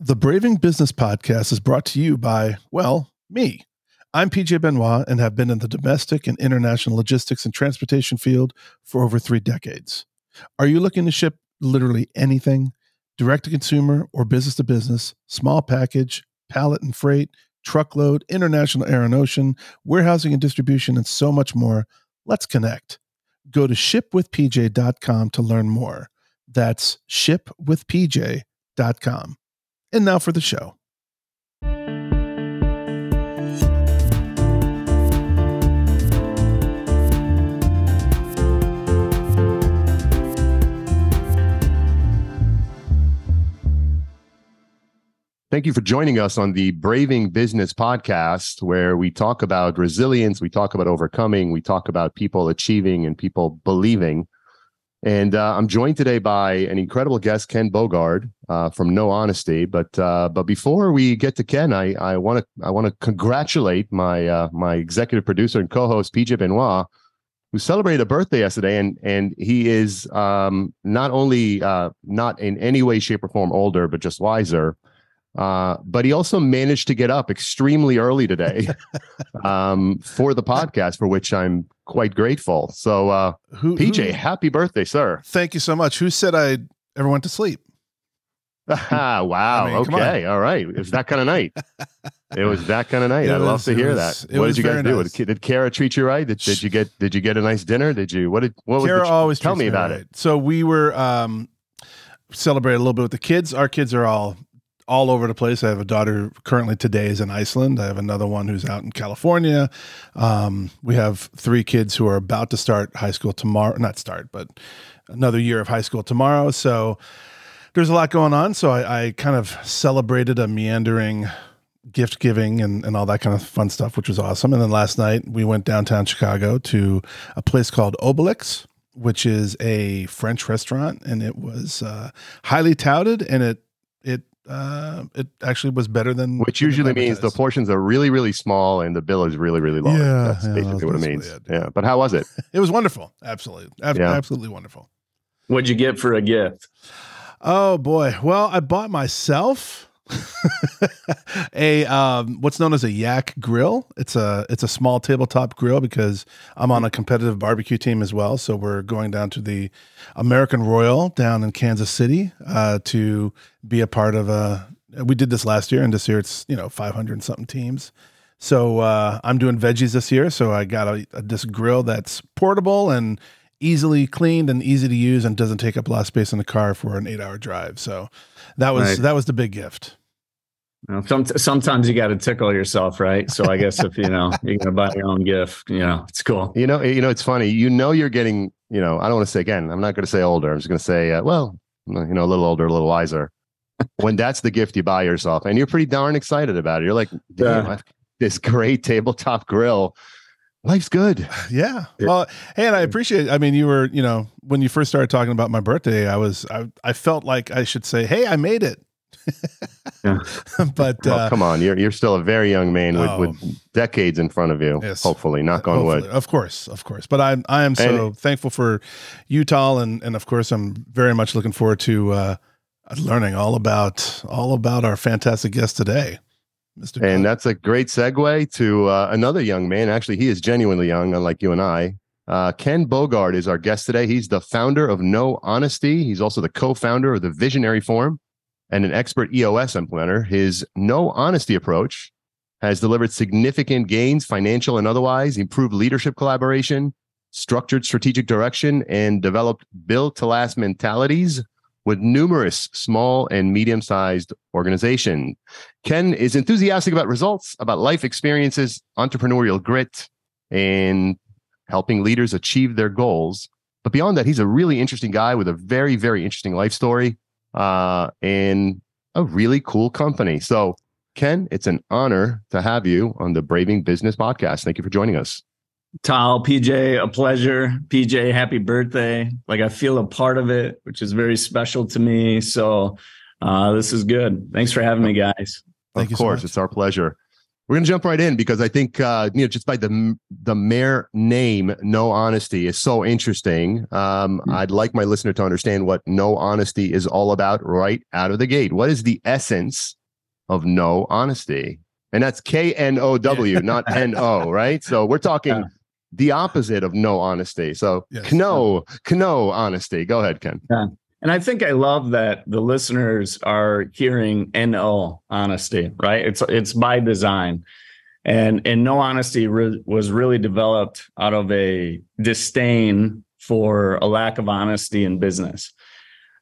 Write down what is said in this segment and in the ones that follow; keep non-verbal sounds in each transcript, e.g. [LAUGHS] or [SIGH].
The Braving Business Podcast is brought to you by, well, me. I'm PJ Benoit and have been in the domestic and international logistics and transportation field for over three decades. Are you looking to ship literally anything, direct to consumer or business to business, small package, pallet and freight, truckload, international air and ocean, warehousing and distribution, and so much more? Let's connect. Go to shipwithpj.com to learn more. That's shipwithpj.com. And now for the show. Thank you for joining us on the Braving Business podcast, where we talk about resilience, we talk about overcoming, we talk about people achieving and people believing. And uh, I'm joined today by an incredible guest, Ken Bogard uh, from Know Honesty. But uh, but before we get to Ken, I want to I want to congratulate my uh, my executive producer and co-host PJ Benoit, who celebrated a birthday yesterday, and and he is um, not only uh, not in any way, shape, or form older, but just wiser. Uh, but he also managed to get up extremely early today [LAUGHS] um, for the podcast, for which I'm quite grateful. So, uh, who, PJ, who, happy birthday, sir! Thank you so much. Who said I ever went to sleep? [LAUGHS] wow! I mean, okay, all right. It was that kind of night. it was that kind of night. I'd love to hear was, that. What did you guys do? Nice. Did, Kara treat you right? Did, did, you get Did you get a nice dinner? Did you? What did What Kara was? Always tell me about right. it. So we were um, celebrated a little bit with the kids. Our kids are all all over the place. I have a daughter currently today is in Iceland. I have another one who's out in California. Um, we have three kids who are about to start high school tomorrow. Not start, but another year of high school tomorrow. So there's a lot going on. So I, I kind of celebrated a meandering gift giving and, and all that kind of fun stuff, which was awesome. And then last night we went downtown Chicago to a place called Obelix, which is a French restaurant, and it was uh, highly touted, and it uh, it actually was better than which usually means the portions are really really small and the bill is really really low. Yeah, that's yeah, basically what it means. It, yeah. yeah. but how was it? [LAUGHS] it was wonderful. Absolutely, Ab- yeah. absolutely wonderful. What'd you get for a gift? Oh boy, well I bought myself [LAUGHS] a um, what's known as a yak grill. It's a it's a small tabletop grill because I'm on a competitive barbecue team as well. So we're going down to the American Royal down in Kansas City uh, to be a part of a. We did this last year, and this year it's you know 500 something teams. So uh, I'm doing veggies this year. So I got a, a this grill that's portable and easily cleaned and easy to use and doesn't take up a lot of space in the car for an eight hour drive. So that was right. that was the big gift. Well, some, sometimes you got to tickle yourself, right? So I guess if you know [LAUGHS] you're gonna buy your own gift, you know it's cool. You know, you know it's funny. You know you're getting. You know, I don't want to say again. I'm not going to say older. I'm just going to say, uh, well, you know, a little older, a little wiser. when that's the gift you buy yourself, and you're pretty darn excited about it. You're like, yeah. this great tabletop grill life's good. [SIGHS] Yeah. Well, hey, and I appreciate. It. I mean, you were, you know, when you first started talking about my birthday, I was, I, I felt like I should say, "Hey, I made it." Yeah. [LAUGHS] but well, uh, come on, you're you're still a very young man with, oh, with decades in front of you. Yes, hopefully, knock on hopefully, wood. Of course, of course. But I I am so and, thankful for Utah, and and of course, I'm very much looking forward to uh, learning all about all about our fantastic guest today. Mr. And that's a great segue to uh, another young man. Actually, he is genuinely young, unlike you and I. Uh, Ken Bogard is our guest today. He's the founder of Know Honesty. He's also the co-founder of the Visionary Forum and an expert EOS implementer. His Know Honesty approach has delivered significant gains, financial and otherwise, improved leadership collaboration, structured strategic direction, and developed built to last mentalities with numerous small and medium sized organizations. Ken is enthusiastic about results, about life experiences, entrepreneurial grit, and helping leaders achieve their goals. But beyond that, he's a really interesting guy with a very, very interesting life story uh, and a really cool company. So, Ken, it's an honor to have you on the Braving Business Podcast. Thank you for joining us. Tal, PJ, a pleasure. PJ, happy birthday. Like I feel a part of it, which is very special to me. So uh, this is good. Thanks for having me, guys. Thank of course, so it's our pleasure. We're gonna jump right in because I think uh, you know just by the the mere name, no honesty is so interesting. Um, mm-hmm. I'd like my listener to understand what no honesty is all about right out of the gate. What is the essence of no honesty? And that's K N O W, not N O, right? So we're talking yeah. the opposite of no honesty. So yes. Kno, Kno honesty. Go ahead, Ken. Yeah. And I think I love that the listeners are hearing no honesty, right? It's it's by design. And and no honesty re- was really developed out of a disdain for a lack of honesty in business.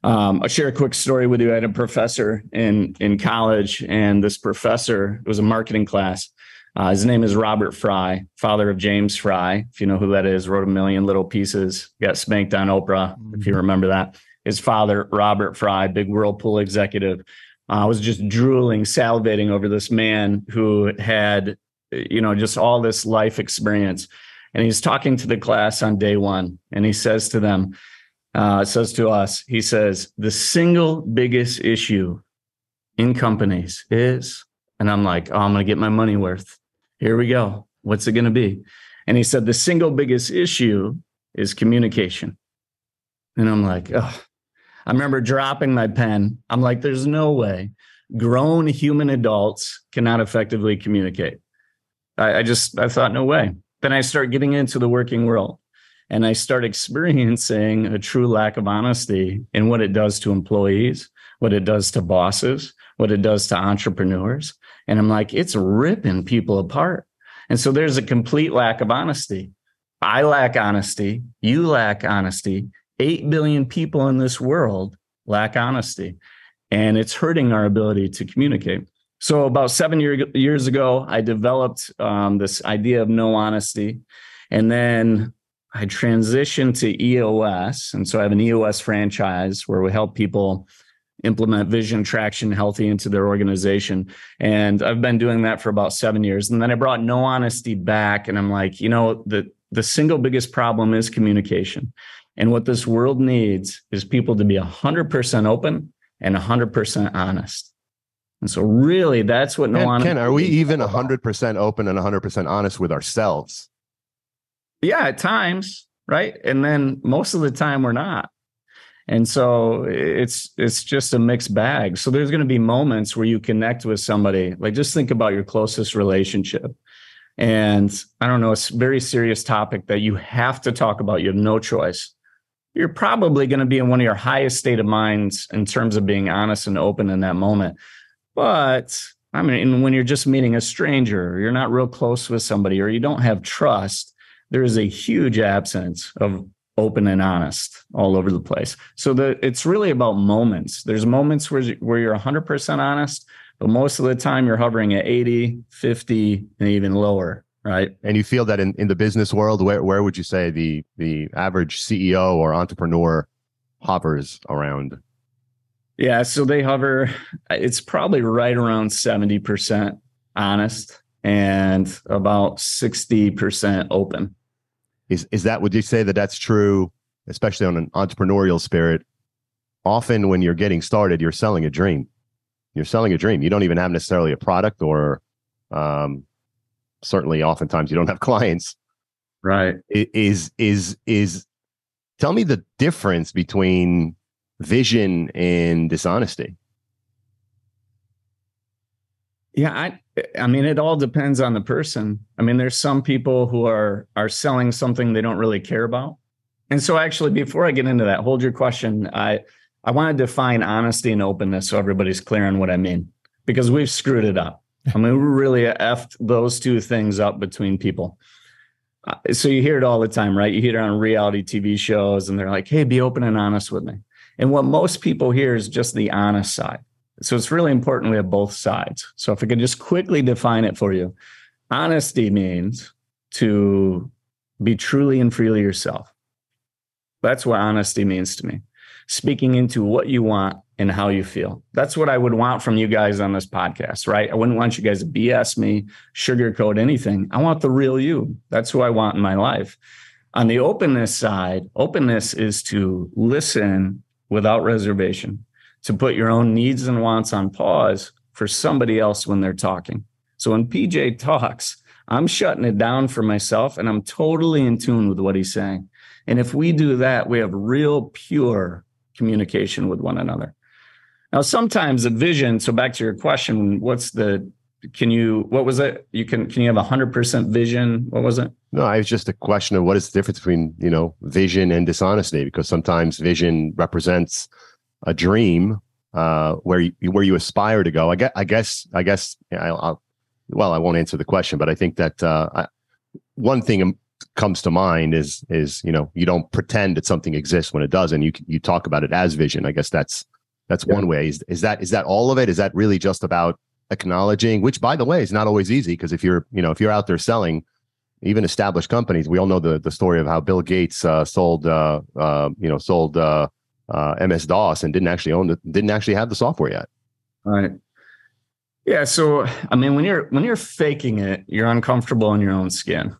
Um, I'll share a quick story with you. I had a professor in in college, and this professor it was a marketing class. Uh, his name is Robert Frey, father of James Frey. If you know who that is, wrote a million little pieces, got spanked on Oprah, mm-hmm. if you mm-hmm. remember that his father, Robert Frey, big Whirlpool executive, uh, was just drooling, salivating over this man who had, you know, just all this life experience. And he's talking to the class on day one, and he says to them, uh, says to us, he says, the single biggest issue in companies is, and I'm like, oh, I'm going to get my money worth. Here we go. What's it going to be? And he said, the single biggest issue is communication. And I'm like, oh, I remember dropping my pen. I'm like, there's no way grown human adults cannot effectively communicate. I, I just, I thought, no way. Then I start getting into the working world and I start [LAUGHS] experiencing a true lack of honesty in what it does to employees, what it does to bosses, what it does to entrepreneurs. And I'm like, it's ripping people apart. And so there's a complete lack of honesty. I lack honesty. You lack honesty. 8 billion people in this world lack honesty, and it's hurting our ability to communicate. So, about seven year, years ago, I developed um, this idea of no honesty. And then I transitioned to EOS. And so I have an EOS franchise where we help people implement vision traction healthy into their organization and i've been doing that for about seven years and then i brought no honesty back and i'm like you know the the single biggest problem is communication and what this world needs is people to be 100% open and 100% honest. And so, really, that's what no Ken, Ken, are we even 100% open and 100% honest with ourselves? Yeah, at times, right? And then most of the time, we're not. And so it's it's just a mixed bag. So there's going to be moments where you connect with somebody. Like just think about your closest relationship. And I don't know, it's a very serious topic that you have to talk about. You have no choice you're probably going to be in one of your highest state of minds in terms of being honest and open in that moment. But I mean, when you're just meeting a stranger, you're not real close with somebody, or you don't have trust, there is a huge absence of open and honest all over the place. So the, it's really about moments. There's moments where, where you're 100% honest, but most of the time you're hovering at 80, 50, and even lower right? And you feel that in, in the business world, where where would you say the the average CEO or entrepreneur hovers around? Yeah, so they hover. It's probably right around seventy percent honest and about sixty percent open. Is is that? Would you say that that's true, especially on an entrepreneurial spirit? Often, when you're getting started, you're selling a dream. You're selling a dream. You don't even have necessarily a product or um, certainly oftentimes you don't have [LAUGHS] clients. Right. Is is is tell me the difference between vision and dishonesty. Yeah i i mean it all depends on the person. I mean there's some people who are are selling something they don't really care about. And so actually before i get into that hold your question. I i want to define honesty and openness so everybody's clear on what i mean because we've screwed it up I mean, we really effed those two things up between people. Uh, so you hear it all the time, right? You hear it on reality TV shows, and they're like, "Hey, be open and honest with me." And what most people hear is just the honest side. So it's really important we have both sides. So if I could just quickly define it for you, honesty means to be truly and freely yourself. That's what honesty means to me. Speaking into what you want and how you feel. That's what I would want from you guys on this podcast, right? I wouldn't want you guys to BS me, sugarcoat anything. I want the real you. That's who I want in my life. On the openness side, openness is to listen without reservation, to put your own needs and wants on pause for somebody else when they're talking. So when PJ talks, I'm shutting it down for myself and I'm totally in tune with what he's saying. And if we do that, we have real pure communication with one another. Now, sometimes a vision, so back to your question, what's the can you what was it? You can can you have a hundred percent vision? What was it? No, it's just a question of what is the difference between, you know, vision and dishonesty, because sometimes vision represents a dream uh, where you where you aspire to go. I guess I guess I guess I'll, I'll well, I won't answer the question, but I think that uh, I, one thing comes to mind is is you know you don't pretend that something exists when it doesn't. You you talk about it as vision. I guess that's that's yeah. one way. Is is that is that all of it? Is that really just about acknowledging? Which, by the way, is not always easy because if you're you know if you're out there selling even established companies, we all know the the story of how Bill Gates uh, sold uh, uh, you know sold uh, uh, MS DOS and didn't actually own the didn't actually have the software yet. Right. Yeah. So I mean, when you're when you're faking it, you're uncomfortable in your own skin,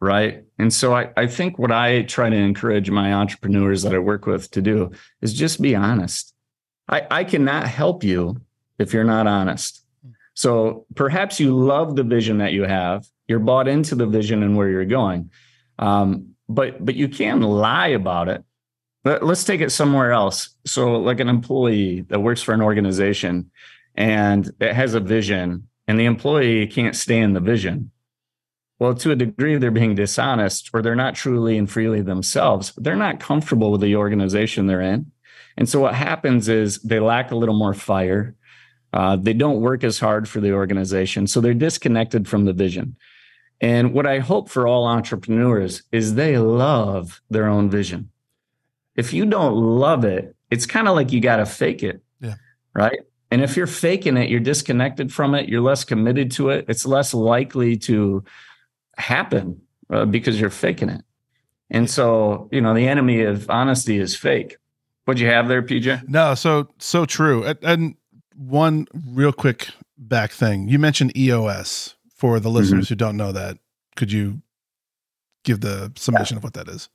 right? And so I, I think what I try to encourage my entrepreneurs that I work with to do is just be honest. I, I cannot help you if you're not honest. So perhaps you love the vision that you have, you're bought into the vision and where you're going, um, but but you can lie about it let, us take it somewhere else. So, like an employee that works for an organization and it has a vision, and the employee can't stand the vision. Well, to a degree, they're being dishonest or they're not truly and freely themselves. They're not comfortable with the organization they're in. And so, what happens is they lack a little more fire. Uh, they don't work as hard for the organization. So, they're disconnected from the vision. And what I hope for all entrepreneurs is they love their own vision if you don't love it, it's kind of like you got to fake it. Yeah. Right. And if you're faking it, you're disconnected from it, you're less committed to it, it's less likely to happen uh, because you're faking it. And so, you know, the enemy of honesty is fake. What'd you have there, PJ? No, so so true. And, and one real quick back thing. You mentioned EOS for the listeners mm-hmm. who don't know that. Could you give the summation yeah. of what that is?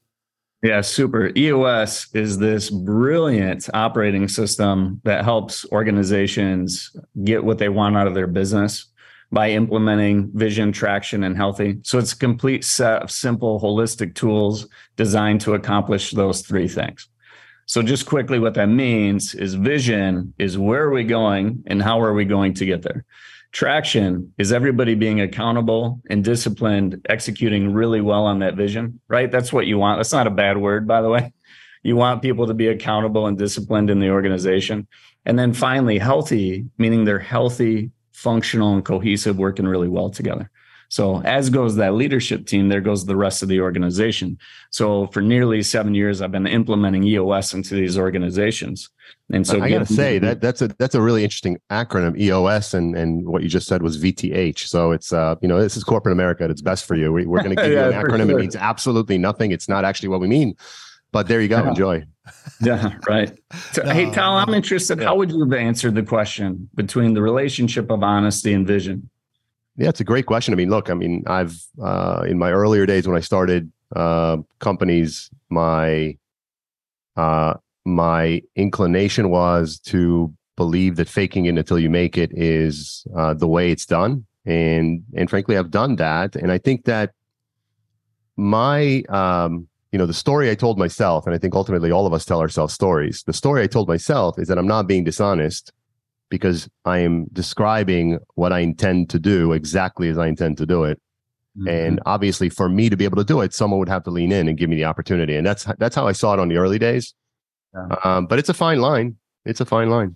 Yeah, super. EOS is this brilliant operating system that helps organizations get what they want out of their business by implementing vision, traction, and healthy. So it's a complete set of simple, holistic tools designed to accomplish those three things. So just quickly, what that means is vision is where are we going and how are we going to get there? Traction is everybody being accountable and disciplined, executing really well on that vision, right? That's what you want. That's not a bad word, by the way. You want people to be accountable and disciplined in the organization. And then finally, healthy, meaning they're healthy, functional, and cohesive, working really well together. So as goes that leadership team, there goes the rest of the organization. So for nearly seven years, I've been implementing EOS into these organizations. And so I got to say that that's a that's a really interesting acronym EOS and and what you just said was VTH. So it's uh you know this is corporate America at its best for you. We, are going [LAUGHS] to give yeah, you an acronym. Sure. It means absolutely nothing. It's not actually what we mean. But there you go. Enjoy. yeah, right. So, hey, [LAUGHS] Kyle, I'm interested. Yeah. How would you have answered the question between the relationship of honesty and vision? Yeah, it's a great question. I mean, look, I mean, I've uh, in my earlier days when I started uh, companies, my uh, my inclination was to believe that faking it until you make it is uh, the way it's done, and and frankly, I've done that, and I think that my um, you know the story I told myself, and I think ultimately all of us tell ourselves stories. The story I told myself is that I'm not being dishonest because I am describing what I intend to do exactly as I intend to do it. Mm-hmm. And obviously, for me to be able to do it, someone would have to lean in and give me the opportunity. And that's that's how I saw it on the early days. Yeah. Um, but it's a fine line. It's a fine line.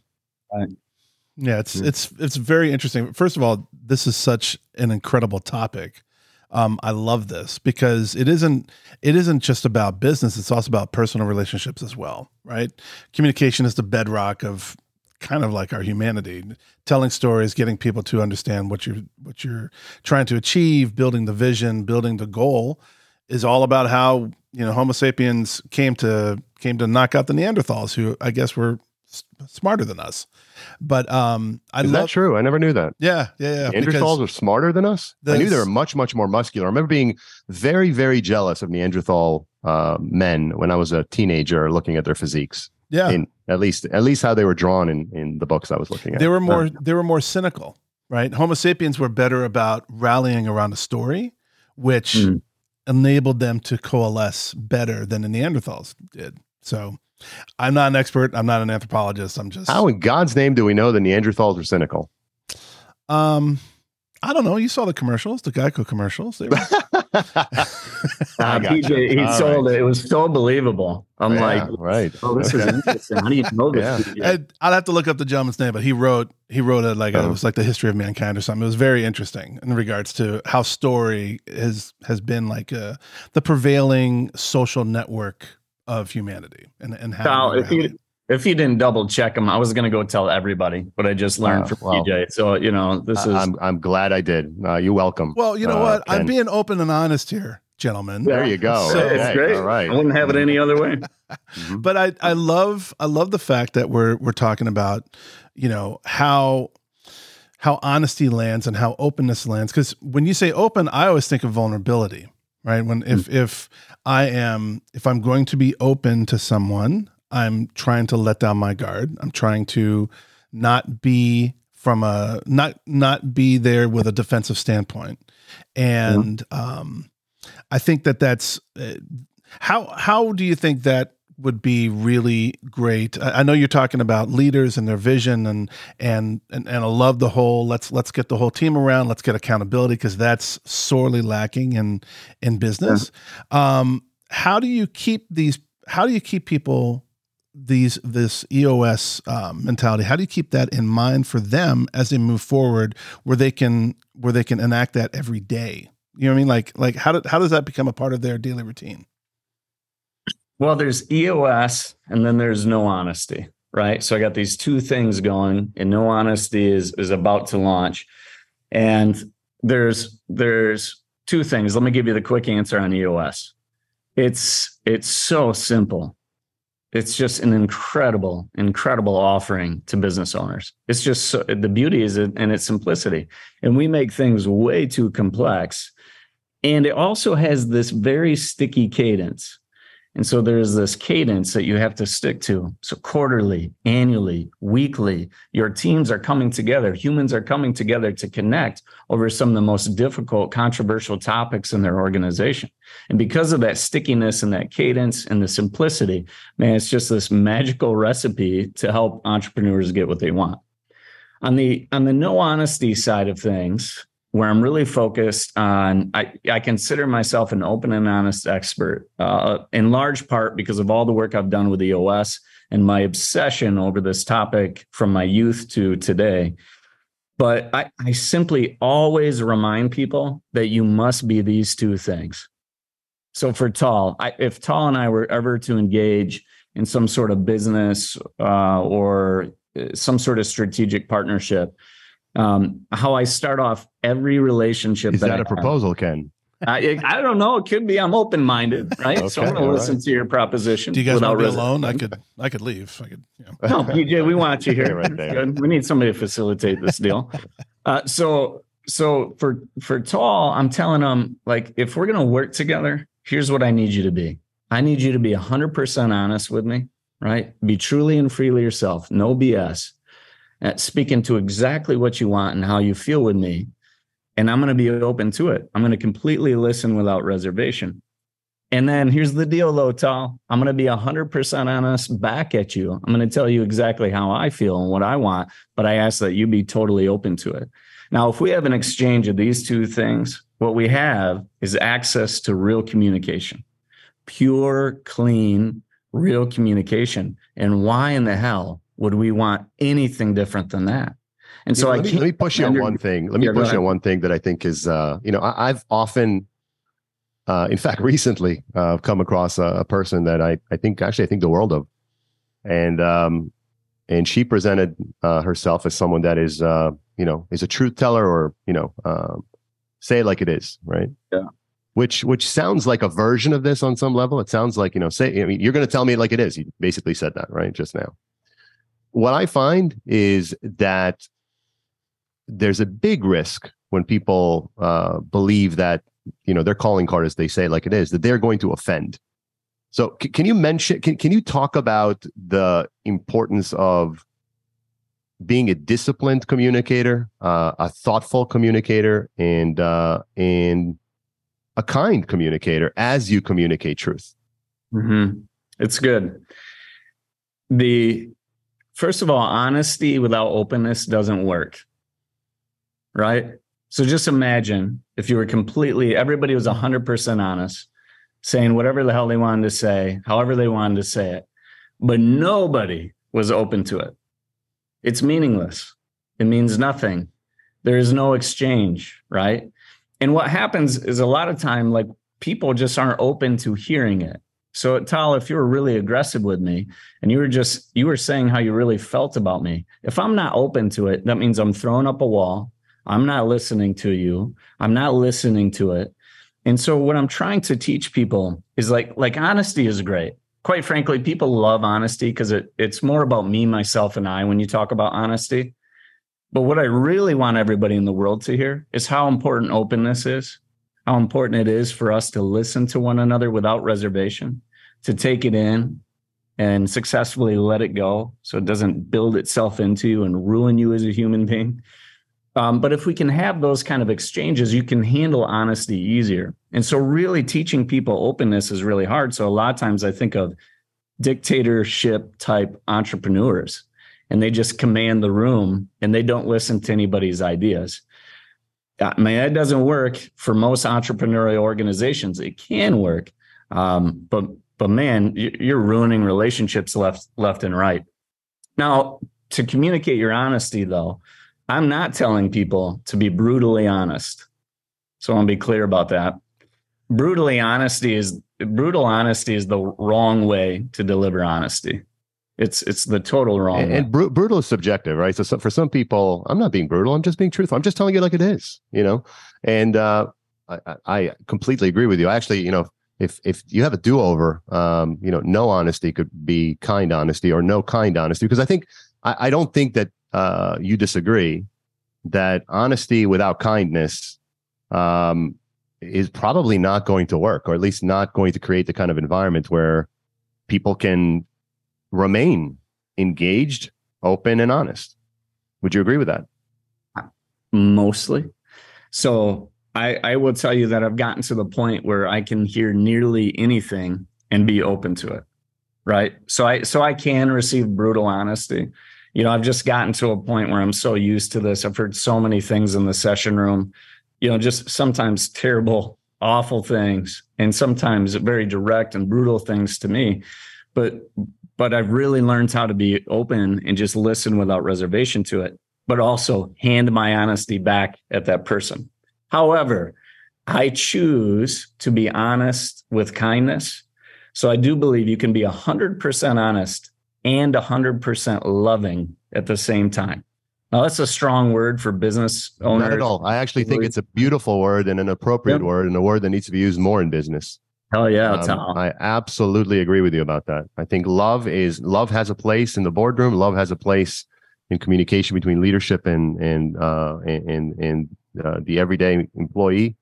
Right. Yeah, it's mm-hmm. it's it's very interesting. First of all, this is such an incredible topic. Um, I love this because it isn't it isn't just about business; it's also about personal relationships as well, right? Communication is the bedrock of kind of like our humanity telling stories getting people to understand what you're what you're trying to achieve building the vision building the goal is all about how you know homo sapiens came to came to knock out the neanderthals who i guess were s- smarter than us. But um i is love, that true? I never knew that. Yeah yeah yeah neanderthals are smarter than us? I knew they were much much more muscular. I remember being very very jealous of neanderthal uh, men when i was a teenager looking at their physiques yeah. In, at least at least how they were drawn in in the books I was looking at. They were more they were more cynical, right? Homo sapiens were better about rallying around a story, which Mm. enabled them to coalesce better than the Neanderthals did. So I'm not an expert. I'm not an anthropologist. I'm just How in God's name do we know the Neanderthals were cynical? um I don't know. You saw the commercials, the Geico commercials. They were, Uh, [LAUGHS] I PJ, you. he All sold right. it. It was so believable. I'm Yeah, like, right. oh, this is interesting. How do you know this? Yeah. I'd, I'd have to look up the gentleman's name, but he wrote he wrote it like a, it Oh. was like the history of mankind or something. It was very interesting in regards to how story has has been like uh the prevailing social network of humanity and and how Kyle, we if you rally. If you didn't double check him, I was going to go tell everybody, but I just learned Oh, from well. PJ. So you know, this is I- I'm I'm glad I did. Uh, you're welcome. well, you know Uh, what? I'm being open and honest here, gentlemen. There you go. So- it's Okay, great. All right. I wouldn't have it any other way. [LAUGHS] Mhm. but I, I love I love the fact that we're we're talking about you know how how honesty lands and how openness lands because when you say open I always think of vulnerability right when if if I am if I'm going to be open to someone I'm trying to let down my guard I'm trying to not be from a not not be there with a defensive standpoint and um I think that that's uh, how how do you think that would be really great? I, know you're talking about leaders and their vision, and and and, and I love the whole let's let's get the whole team around, let's get accountability because that's sorely lacking in in business. Um, how do you keep these? How do you keep people? These this EOS um, mentality how do you keep that in mind for them as they move forward where they can where they can enact that every day you know what I mean? Like, like how, do, how does that become a part of their daily routine? Well, there's EOS and then there's no honesty, right? So I got these two things going, and no honesty is is about to launch. And there's there's two things. Let me give you the quick answer on EOS. It's it's so simple. It's just an incredible, incredible offering to business owners. It's just so, the beauty is in its simplicity. And we make things way too complex. And it also has this very sticky cadence. And so there's this cadence that you have to stick to. So quarterly, annually, weekly, your teams are coming together. Humans are coming together to connect over some of the most difficult, controversial topics in their organization. And because of that stickiness and that cadence and the simplicity, man, it's just this magical recipe to help entrepreneurs get what they want. On the on the no honesty side of things, where I'm really focused on, I, I consider myself an open and honest expert, uh, in large part because of all the work I've done with EOS and my obsession over this topic from my youth to today. But I, I simply always remind people that you must be these two things. So for Tal, I, if Tal and I were ever to engage in some sort of business uh, or uh, some sort of strategic partnership, um, how I start off every relationship. Is that I a have. proposal, Ken? [LAUGHS] I, I don't know. It could be. I'm open minded, right? so I'm going to listen right. to your proposition. Do you guys without want to be reservation. alone? I could, I could leave. I could, you know. No, PJ, we want you [LAUGHS] here. Right there. We need somebody to facilitate this deal. [LAUGHS] Uh, so, so for for Tal, I'm telling them like, if we're going to work together, here's what I need you to be. I need you to be 100% honest with me, right? Be truly and freely yourself, no BS. Uh, speaking to exactly what you want and how you feel with me, and I'm going to be open to it. I'm going to completely listen without reservation. And then here's the deal, Lotal. I'm going to be 100% honest back at you. I'm going to tell you exactly how I feel and what I want, but I ask that you be totally open to it. Now, if we have an exchange of these two things, what we have is access to real communication, pure, clean, real communication. And why in the hell would we want anything different than that? And so You know, I let, me, let me push you on one thing. Let me Yeah, push you on one thing that I think is, uh, you know, I, I've often, uh, in fact, [LAUGHS] recently, uh, come across a, a person that I, I think actually I think the world of, and um, and she presented uh, herself as someone that is, uh, you know, is a truth teller or you know, um, say it like it is, right? Yeah. Which which sounds like a version of this on some level. It sounds like you know, say I mean, you're going to tell me like it is. You basically said that right just now. What I find is that there's a big risk when people uh, believe that you know their calling card, as they say, like it is, that they're going to offend. So, c- can you mention? Can can you talk about the importance of being a disciplined communicator, uh, a thoughtful communicator, and uh, and a kind communicator as you communicate truth. Mm-hmm. It's good. The first of all, honesty without openness doesn't work. Right. So just imagine if you were completely, everybody was 100% honest, saying whatever the hell they wanted to say, however they wanted to say it, but nobody was open to it. It's meaningless. It means nothing. There is no exchange, right? And what happens is a lot of time, like people just aren't open to hearing it. So, Tal, if you were really aggressive with me and you were just, you were saying how you really felt about me, if I'm not open to it, that means I'm throwing up a wall. I'm not listening to you. I'm not listening to it. And so what I'm trying to teach people is like, like honesty is great. Quite frankly, people love honesty because it, it's more about me, myself, and I when you talk about honesty. But what I really want everybody in the world to hear is how important openness is how important it is for us to listen to one another without reservation, to take it in and successfully let it go so it doesn't build itself into you and ruin you as a human being. Um, but if we can have those kind of exchanges, you can handle honesty easier. And so, really teaching people openness is really hard. So, a lot of times I think of dictatorship type entrepreneurs, and they just command the room and they don't listen to anybody's ideas. I mean, that doesn't work for most entrepreneurial organizations. It can work, um, but but man, you're ruining relationships left left and right. Now, to communicate your honesty, though, I'm not telling people to be brutally honest. So I want to be clear about that. Brutally honesty is brutal honesty is the wrong way to deliver honesty. It's it's the total wrong. And, and br- brutal is subjective, right? So, so, for some people, I'm not being brutal. I'm just being truthful. I'm just telling you like it is, you know. And uh, I, I completely agree with you. Actually, you know, if if you have a do over, um, you know, no honesty could be kind honesty or no kind honesty. Because I think I, I don't think that uh, you disagree that honesty without kindness um, is probably not going to work, or at least not going to create the kind of environment where people can remain engaged, open, and honest. Would you agree with that? Mostly. So I, I will tell you that I've gotten to the point where I can hear nearly anything and be open to it. Right. So I so I can receive brutal honesty. You know, I've just gotten to a point where I'm so used to this. I've heard so many things in the session room, you know, just sometimes terrible, awful things, and sometimes very direct and brutal things to me. But but I've really learned how to be open and just listen without reservation to it, but also hand my honesty back at that person. However, I choose to be honest with kindness. So I do believe you can be 100% honest and 100% loving at the same time. Now, that's a strong word for business owners. Not at all. I actually think it's a beautiful word and an appropriate yep. word and a word that needs to be used more in business. Hell yeah, um, I absolutely agree with you about that. I think love is love has a place in the boardroom. Love has a place in communication between leadership and and uh, and and uh, the everyday employee.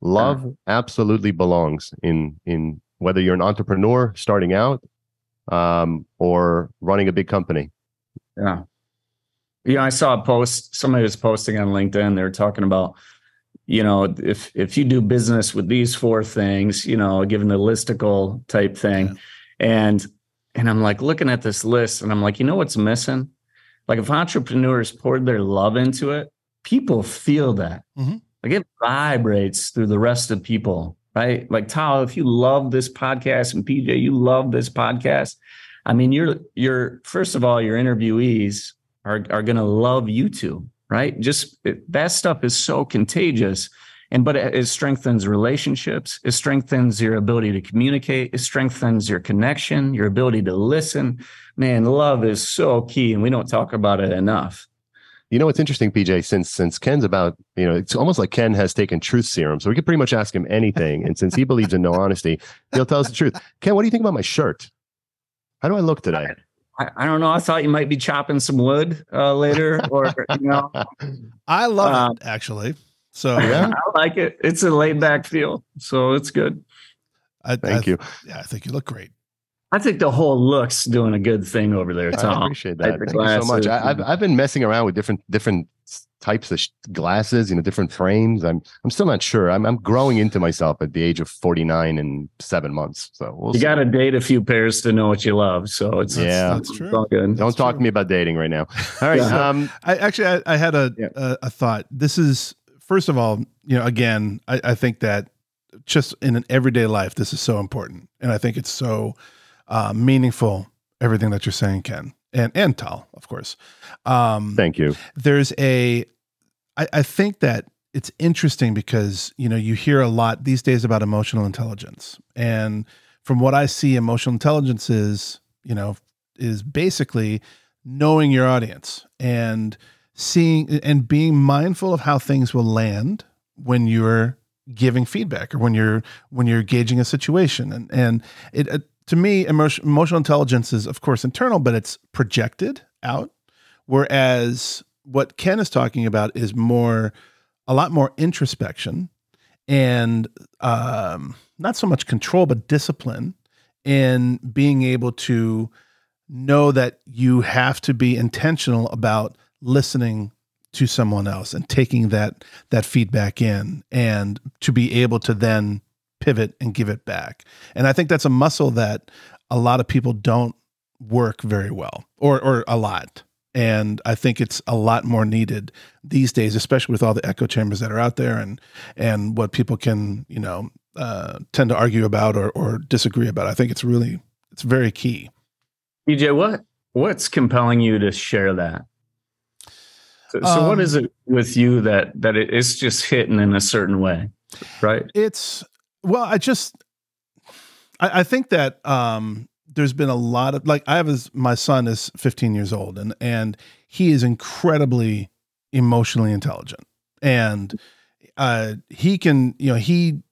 Love yeah. absolutely belongs in in whether you're an entrepreneur starting out um, or running a big company. Yeah. Yeah, I saw a post. Somebody was posting on LinkedIn. They were talking about you know, if if you do business with these four things, you know, given the listicle type thing, yeah. and and I'm like looking at this list, and I'm like, you know what's missing? Like if entrepreneurs poured their love into it, people feel that. Mm-hmm. Like it vibrates through the rest of people, right? Like Tal, if you love this podcast, and PJ, you love this podcast. I mean, you're you're first of all, your interviewees are are going to love you too right? Just it, that stuff is so contagious. And but it, it, strengthens relationships, it strengthens your ability to communicate, it strengthens your connection, your ability to listen. Man, love is so key, and we don't talk about it enough. You know what's interesting, PJ? Since since Ken's about, you know, it's almost like Ken has taken truth serum, so we could pretty much ask him anything. And since he believes in no honesty, he'll tell us the truth. Ken, what do you think about my shirt? How do I look today? I, I, don't know. I thought you might be chopping some wood uh, later, or you know. [LAUGHS] I love um, it actually. So [LAUGHS] yeah, [LAUGHS] I like it. It's a laid back feel, so it's good. I, Thank I, you. Yeah, I think you look great. I think the whole look's doing a good thing over there, Tom. I appreciate that. Thank you so much. I, have I've been messing around with different different types of sh- glasses, you know, different frames. I'm I'm still not sure. I'm I'm growing into myself at the age of 49 and seven months. So we'll you got to date a few pairs to know what you love. So it's yeah, that's, that's true. All good. Don't that's talk true. to me about dating right now. All right. yeah. Um, I actually I, I had a, yeah. a, a thought. This is first of all, you know, again, I, I think that just in an everyday life, this is so important, and I think it's so uh, meaningful. Everything that you're saying, Ken, and and Tal, of course. Um, Thank you. There's a I, I think that it's interesting because you know you hear a lot these days about emotional intelligence, and from what I see, emotional intelligence is you know is basically knowing your audience and seeing and being mindful of how things will land when you're giving feedback or when you're when you're gauging a situation and and it, uh, to me emotion, emotional intelligence is of course internal but it's projected out whereas what Ken is talking about is more, a lot more introspection and um, not so much control, but discipline in being able to know that you have to be intentional about listening to someone else and taking that that feedback in and to be able to then pivot and give it back. And I think that's a muscle that a lot of people don't work very well or or a lot and I think it's a lot more needed these days, especially with all the echo chambers that are out there and and what people can you know uh, tend to argue about or, or disagree about. I think it's really it's very key. PJ, what what's compelling you to share that? So, so um, what is it with you that that it is just hitting in a certain way, right? It's well, I just I, I think that um, there's been a lot of like I have his my son is 15 years old and and he is incredibly emotionally intelligent. And uh he can you know he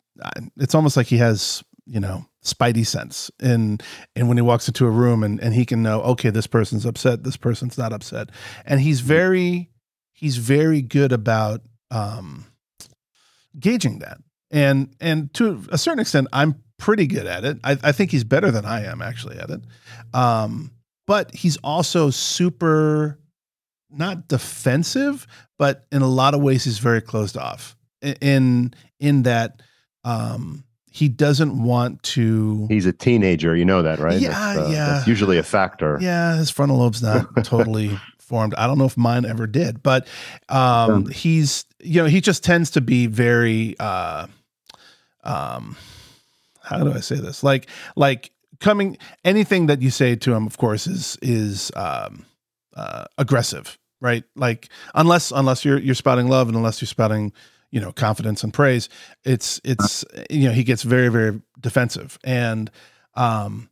it's almost like he has you know spidey sense and and when he walks into a room and and he can know okay this person's upset this person's not upset. And he's very he's very good about um gauging that and and to a certain extent i'm pretty good at it. I, I, think he's better than I am actually at it. Um, but he's also super not defensive, but in a lot of ways he's very closed off. In in that um, he doesn't want to. He's a teenager, you know that, right? Yeah, that's, uh, yeah. That's usually a factor. Yeah, his frontal lobe's not [LAUGHS] totally formed. I don't know if mine ever did, but um, he's you know he just tends to be very. Uh, um, how do I say this? Like like coming anything that you say to him, of course, is is um, uh, aggressive, right? Like unless unless you're you're spouting love and unless you're spouting you know confidence and praise, it's it's you know he gets very very defensive and um,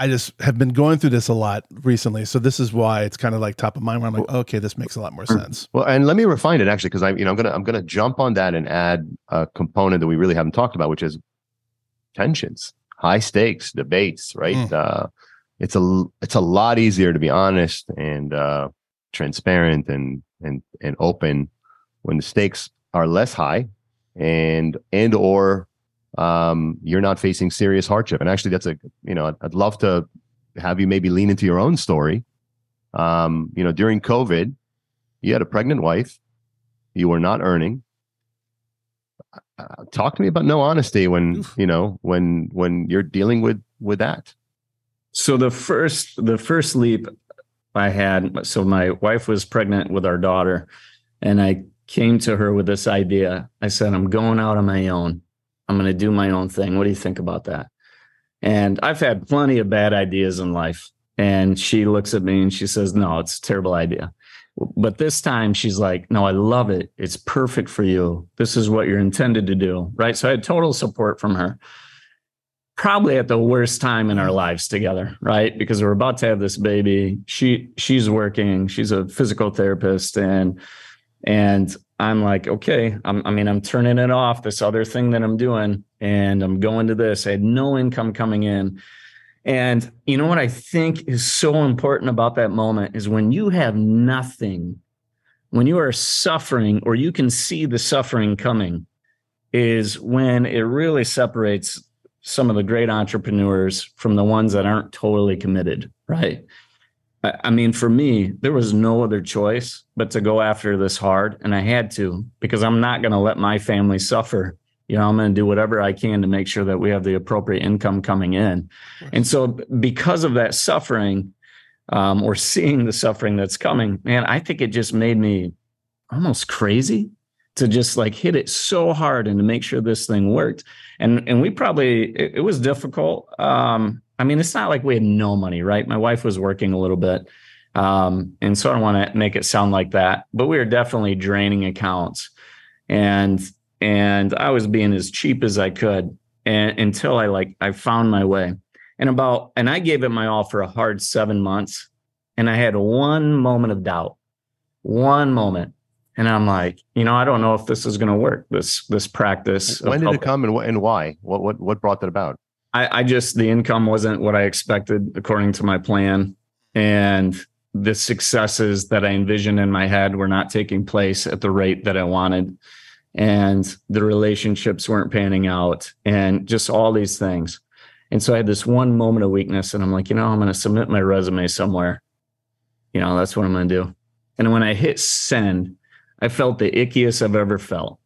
I just have been going through this a lot recently, so this is why it's kind of like top of mind. Where I'm like, okay, this makes a lot more [CLEARS THROAT] sense. Well, and let me refine it actually, because I, you know, I'm gonna I'm gonna jump on that and add a component that we really haven't talked about, which is tensions, high stakes debates, right? Mm. Uh, it's a it's a lot easier to be honest and uh, transparent and and and open when the stakes are less high and and or um, you're not facing serious hardship. And actually, that's a you know I'd, love to have you maybe lean into your own story. Um, you know, during COVID, you had a pregnant wife, you were not earning, uh, talk to me about no honesty when Oof. you know when when you're dealing with with that so the first the first leap i had so my wife was pregnant with our daughter and i came to her with this idea i said i'm going out on my own i'm going to do my own thing what do you think about that and i've had plenty of bad ideas in life and she looks at me and she says no it's a terrible idea but this time she's like, no, I love it. It's perfect for you. This is what you're intended to do. Right. So I had total support from her. Probably at the worst time in our lives together, right? Because we're about to have this baby. She she's working, she's a physical therapist, and and I'm like, okay, I'm, I mean, I'm turning it off, this other thing that I'm doing, and I'm going to this. I had no income coming in and you know what I think is so important about that moment is when you have nothing, when you are suffering or you can see the suffering coming, is when it really separates some of the great entrepreneurs from the ones that aren't totally committed, right? I mean, for me, there was no other choice but to go after this hard. And I had to because I'm not going to let my family suffer. You know, I'm going to do whatever I can to make sure that we have the appropriate income coming in. And so, because of that suffering um, or seeing the suffering that's coming, man, I think it just made me almost crazy to just like hit it so hard and to make sure this thing worked. And and we probably it, it was difficult. Um, I mean, it's not like we had no money, right? My wife was working a little bit. Um, and so I don't want to make it sound like that, but we were definitely draining accounts. And and I was being as cheap as I could and until I like I found my way. And about and I gave it my all for a hard seven months. And I had one moment of doubt. One moment. And I'm like, you know, I don't know if this is going to work. This this practice. When did it come and, and why? What what what brought that about? I, I just the income wasn't what I expected according to my plan, and the successes that I envisioned in my head were not taking place at the rate that I wanted, and the relationships weren't panning out, and just all these things. And so I had this one moment of weakness, and I'm like, you know, I'm going to submit my resume somewhere. You know, that's what I'm going to do. And when I hit send, I felt the ickiest I've ever felt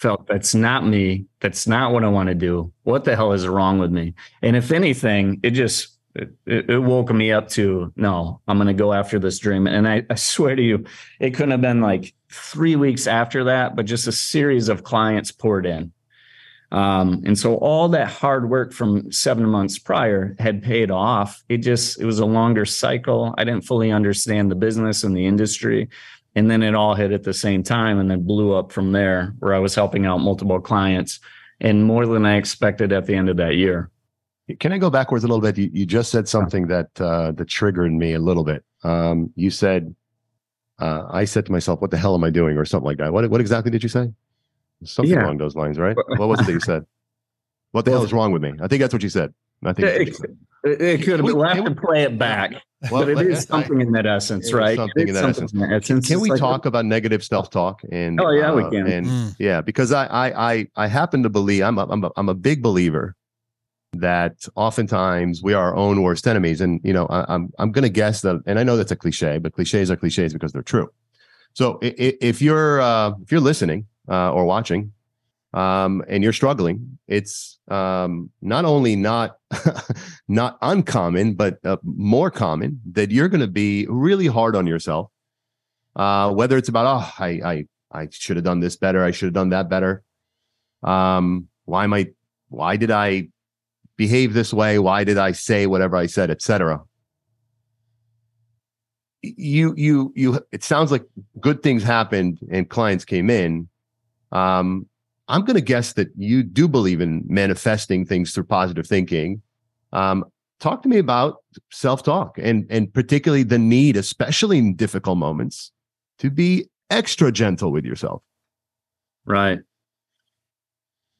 felt that's not me. That's not what I want to do. What the hell is wrong with me? And if anything, it just it, it woke me up to no, I'm going to go after this dream. And I, I swear to you, it couldn't have been like three weeks after that, but just a series of clients poured in. Um, and so all that hard work from seven months prior had paid off. It just, it was a longer cycle. I didn't fully understand the business and the industry and then it all hit at the same time and then blew up from there where i was helping out multiple clients and more than i expected at the end of that year. Can i go backwards a little bit? You, you just said something that uh, that triggered me a little bit. Um, you said uh, i said to myself what the hell am i doing? or something like that. What, what exactly did you say? Something yeah. along those lines right? [LAUGHS] What was it that you said? What the hell is wrong with me? I think that's what you said. I think it, it, it could have we'll have to play it back well, [LAUGHS] but it is something I, in that essence, right? Something in that essence. In that essence. Can we like talk about negative self-talk? And oh yeah, uh, we can. And mm. yeah, because I I I I happen to believe I'm a, I'm a, I'm a big believer that oftentimes we are our own worst enemies. And you know, I, I'm I'm going to guess that, and I know that's a cliche, but cliches are cliches because they're true. So if you're uh, if you're listening uh, or watching, um, and you're struggling, it's um, not only not [LAUGHS] not uncommon, but uh, more common that you're going to be really hard on yourself. Uh, whether it's about oh, I I I should have done this better, I should have done that better. Um, why am I? Why did I behave this way? Why did I say whatever I said, etc. You you you. It sounds like good things happened and clients came in. Um, I'm going to guess that you do believe in manifesting things through positive thinking. Um, talk to me about self-talk and and particularly the need, especially in difficult moments, to be extra gentle with yourself. Right.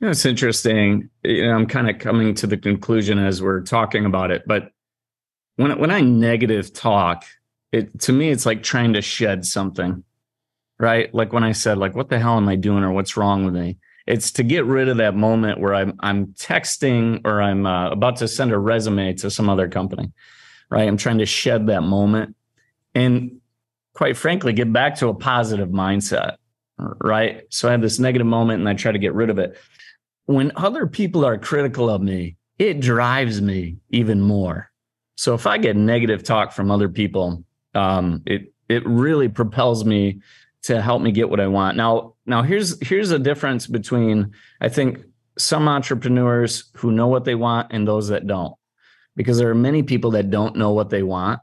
You know, it's interesting. You know, I'm kind of coming to the conclusion as we're talking about it, but when when I negative talk, it to me it's like trying to shed something. Right? Like when I said like what the hell am I doing or what's wrong with me? It's to get rid of that moment where I'm I'm texting or I'm uh, about to send a resume to some other company, right? I'm trying to shed that moment, and quite frankly, get back to a positive mindset, right? So I have this negative moment, and I try to get rid of it. When other people are critical of me, it drives me even more. So if I get negative talk from other people, um, it it really propels me to help me get what I want. Now, now here's here's a difference between I think some entrepreneurs who know what they want and those that don't. Because there are many people that don't know what they want.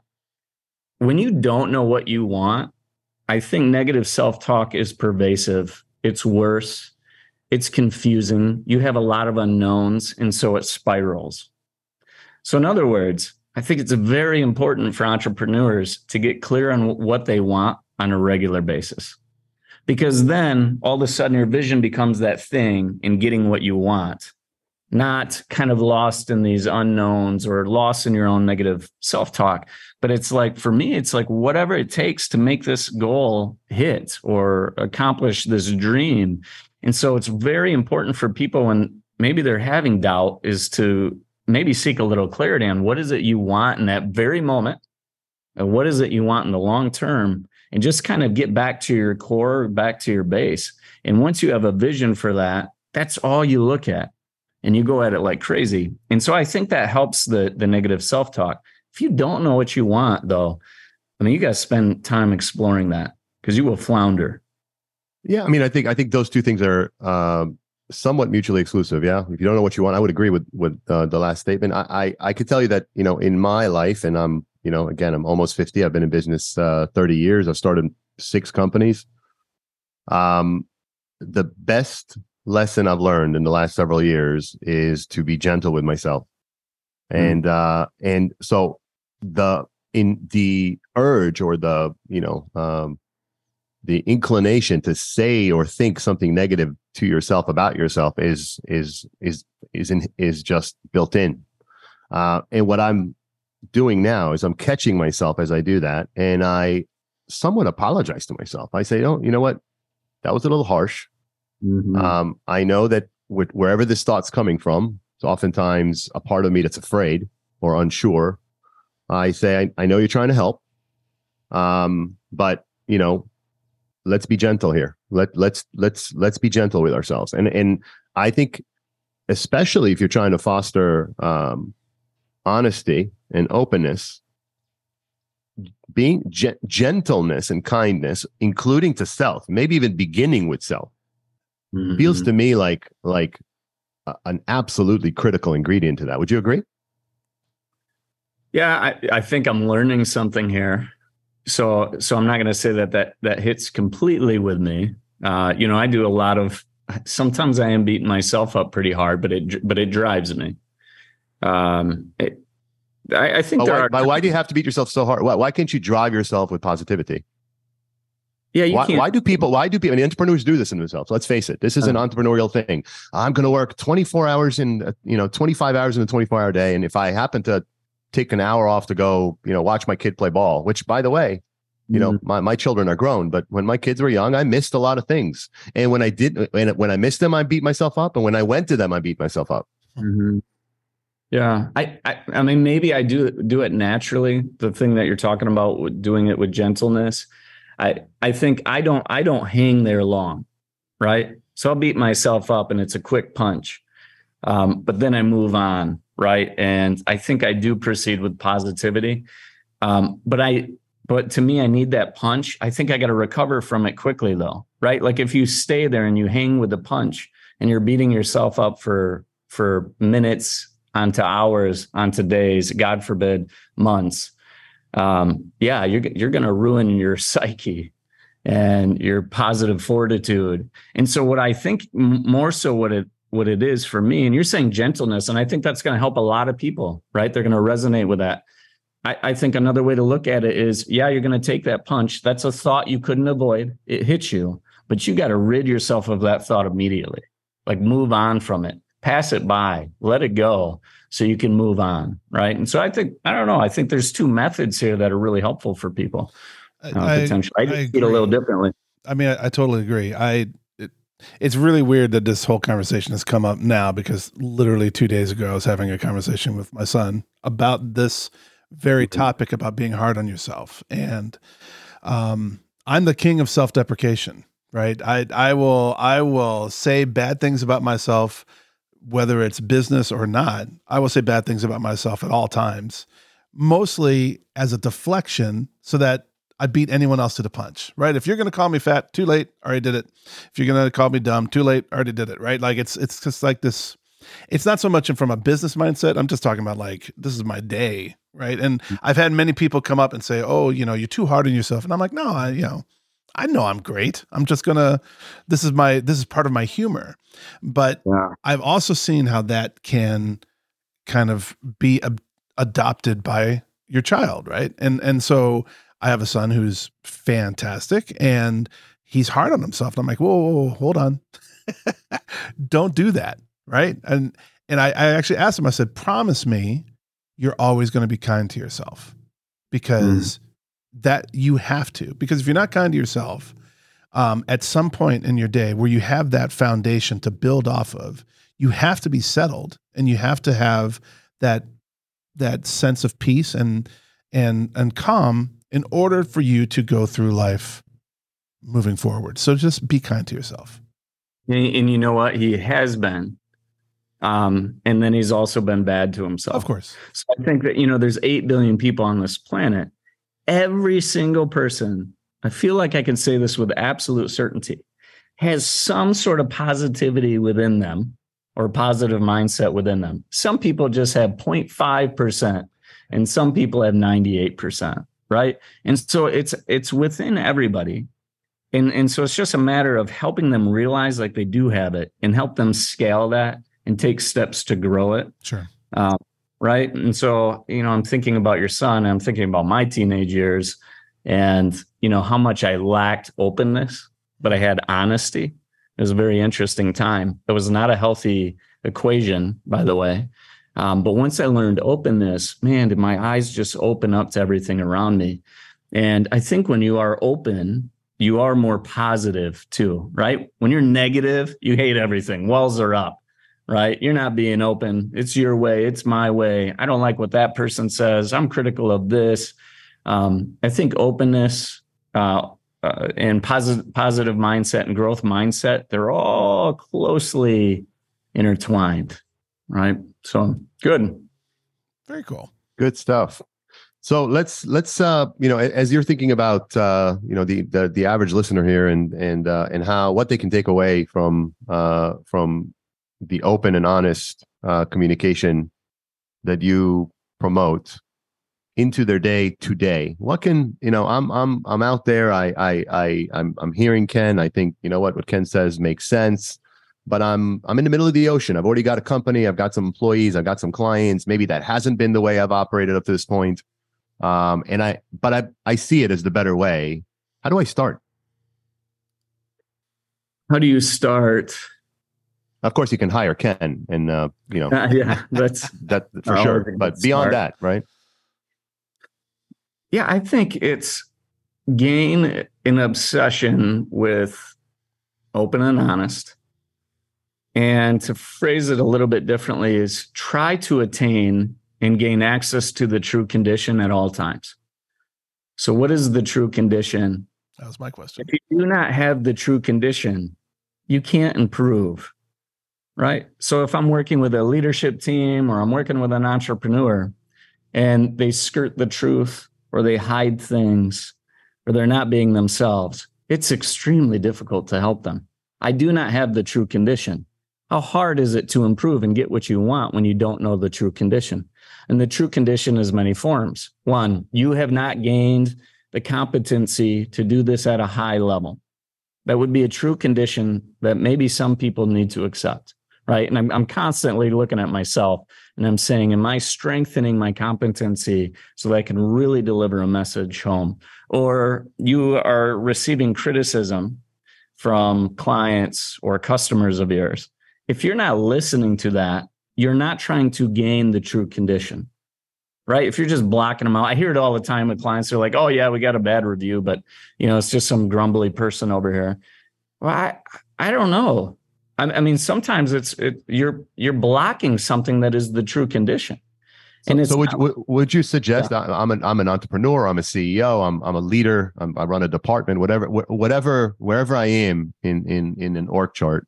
When you don't know what you want, I think negative self-talk is pervasive. It's worse. It's confusing. You have a lot of unknowns and so it spirals. So in other words, I think it's very important for entrepreneurs to get clear on what they want on a regular basis. Because then all of a sudden your vision becomes that thing in getting what you want, not kind of lost in these unknowns or lost in your own negative self talk. But it's like, for me, it's like whatever it takes to make this goal hit or accomplish this dream. And so it's very important for people when maybe they're having doubt is to maybe seek a little clarity on what is it you want in that very moment and what is it you want in the long term and just kind of get back to your core back to your base and once you have a vision for that that's all you look at and you go at it like crazy and so i think that helps the the negative self-talk if you don't know what you want though i mean you got to spend time exploring that because you will flounder yeah i mean i think i think those two things are um somewhat mutually exclusive. Yeah, if you don't know what you want, I would agree with with uh, the last statement. I, I, I could tell you that you know in my life, and I'm you know again I'm almost fifty. I've been in business uh, thirty years. I've started six companies. Um, the best lesson I've learned in the last several years is to be gentle with myself, mm. and uh, and so the in the urge or the you know um, the inclination to say or think something negative to yourself about yourself is is is is in, is just built in. Uh, and what I'm doing now is I'm catching myself as I do that, and I somewhat apologize to myself. I say, "Oh, you know what? That was a little harsh. Mm-hmm. Um, I know that with, wherever this thought's coming from, it's oftentimes a part of me that's afraid or unsure. I say, I, I know you're trying to help, um, but you know, let's be gentle here. Let let's let's let's be gentle with ourselves. And and I think especially if you're trying to foster um, honesty and openness, being ge- gentleness and kindness, including to self, maybe even beginning with self, mm-hmm. feels to me like like a, an absolutely critical ingredient to that. Would you agree? Yeah, I, I think I'm learning something here so so i'm not going to say that that that hits completely with me uh, you know i do a lot of sometimes i am beating myself up pretty hard but it but it drives me um it, I, I, think why, are, why, do you have to beat yourself so hard why, why can't you drive yourself with positivity yeah, you why, can't. why do people? Why do people? I mean, entrepreneurs do this in themselves. Let's face it. This is an uh-huh. entrepreneurial thing. I'm going to work 24 hours in, uh, you know, 25 hours in a 24 hour day, and if I happen to take an hour off to go, you know, watch my kid play ball, which by the way, you know, mm. my, my children are grown, but when my kids were young, I missed a lot of things. And when I did, and when I missed them, I beat myself up. And when I went to them, I beat myself up. Mm-hmm. Yeah. I, I, I mean, maybe I do do it naturally. The thing that you're talking about doing it with gentleness. I, I think I don't, I don't hang there long. Right. So I'll beat myself up and it's a quick punch. Um, but then I move on right? And I think I do proceed with positivity. Um, but I, but to me, I need that punch. I think I got to recover from it quickly, though, right? Like if you stay there and you hang with the punch and you're beating yourself up for for minutes onto hours onto days, God forbid, months. Um, yeah, you're you're going to ruin your [LAUGHS] psyche and your positive fortitude. And so, what I think more so what it what it is for me. And you're saying gentleness, and I think that's going to help a lot of people, right? They're going to resonate with that. I, I think another way to look at it is, yeah, you're going to take that punch. That's a thought you couldn't avoid. It hits you, but you got to rid yourself of that thought immediately. Like move on from it, pass it by, let it go, so you can move on, right? And so I think I don't know. I think there's two methods here that are really helpful for people. Uh, I, potentially, I, I just see a little differently. I mean, I, I totally agree. I it's really weird that this whole conversation has come up now because literally two days ago I was having a conversation with my son about this very mm-hmm. topic about being hard on yourself. And um, I'm the king of self-deprecation, right? I I will I will say bad things about myself, whether it's business or not. I will say bad things about myself at all times, mostly as a deflection, so that I beat anyone else to the punch, right? If you're going to call me fat, too late, already did it. If you're going to call me dumb, too late, already did it, right? Like it's it's just like this. It's not so much from a business mindset. I'm just talking about like this is my day, right? And mm-hmm. I've had many people come up and say, "Oh, you know, you're too hard on yourself," and I'm like, "No, I, you know, I know I'm great. I'm just gonna. This is my this is part of my humor." But yeah. I've also seen how that can kind of be ab- adopted by your child, right? And and so I have a son who's fantastic and he's hard on himself. And I'm like, whoa, whoa, whoa hold on. [LAUGHS] Don't do that. Right. And and I, I actually asked him, I said, promise me you're always going to be kind to yourself because mm. That you have to. Because if you're not kind to yourself, um, at some point in your day where you have that foundation to build off of, you have to be settled and you have to have that that sense of peace and and and calm in order for you to go through life moving forward. So just be kind to yourself. And, and you know what? He has been. Um, and then he's also been bad to himself. Of course. So I think that, you know, there's 8 billion people on this planet. Every single person, I feel like I can say this with absolute certainty, has some sort of positivity within them or positive mindset within them. Some people just have 0.5% and some people have 98%, right? And so it's it's within everybody and and so it's just a matter of helping them realize like they do have it and help them scale that and take steps to grow it Sure. um, right? And so you know i'm thinking about your son i'm thinking about my teenage years and you know how much i lacked openness but i had honesty. It was a very interesting time. It was not a healthy equation by the way. Um, but once i learned openness man did my eyes just open up to everything around me. And i think when you are open you are more positive too, right? When you're negative, you hate everything. Walls are up, right? You're not being open. It's your way. It's my way. I don't like what that person says. I'm critical of this. Um, I think openness uh, uh, and positive positive mindset and growth mindset they're all closely intertwined, right? So good. Very cool. Good stuff. So let's let's uh you know as you're thinking about uh you know the the, the average listener here and and uh, and how what they can take away from uh from the open and honest uh, communication that you promote into their day today. What can you know i'm i'm i'm out there. I i i i'm i'm hearing ken. I think you know what what ken says makes sense. But i'm i'm in the middle of the ocean. I've already got a company. I've got some employees. I've got some clients. Maybe that hasn't been the way i've operated up to this point. Um and i but i i see it as the better way. How do i start? How do you start? Of course you can hire ken and uh you know Uh, [LAUGHS] yeah, that's that for Oh, sure but beyond smart. that right Yeah, I think it's gain an obsession with open and honest. And to phrase it a little bit differently is try to attain and gain access to the true condition at all times. So, what is the true condition? That was my question. If you do not have the true condition, you can't improve. Right. So if I'm working with a leadership team or I'm working with an entrepreneur and they skirt the truth or they hide things or they're not being themselves, it's extremely difficult to help them. I do not have the true condition. How hard is it to improve and get what you want when you don't know the true condition? And the true condition is many forms. One, you have not gained the competency to do this at a high level. That would be a true condition that maybe some people need to accept, right? And I'm, I'm constantly looking at myself and I'm saying, Am I strengthening my competency so that I can really deliver a message home? Or you are receiving criticism from clients or customers of yours. If you're not listening to that, you're not trying to gain the true condition right? If you're just blocking them out, I hear it all the time with clients. They're like, "Oh yeah, we got a bad review, but you know, it's just some grumbly person over here." Well, I I don't know. I, I mean, sometimes it's it, you're you're blocking something that is the true condition. So, it's so would, not- would you suggest I, I'm an I'm an entrepreneur, I'm a CEO, I'm I'm a leader, I'm, I run a department, whatever wh- whatever wherever I am in in in an org chart.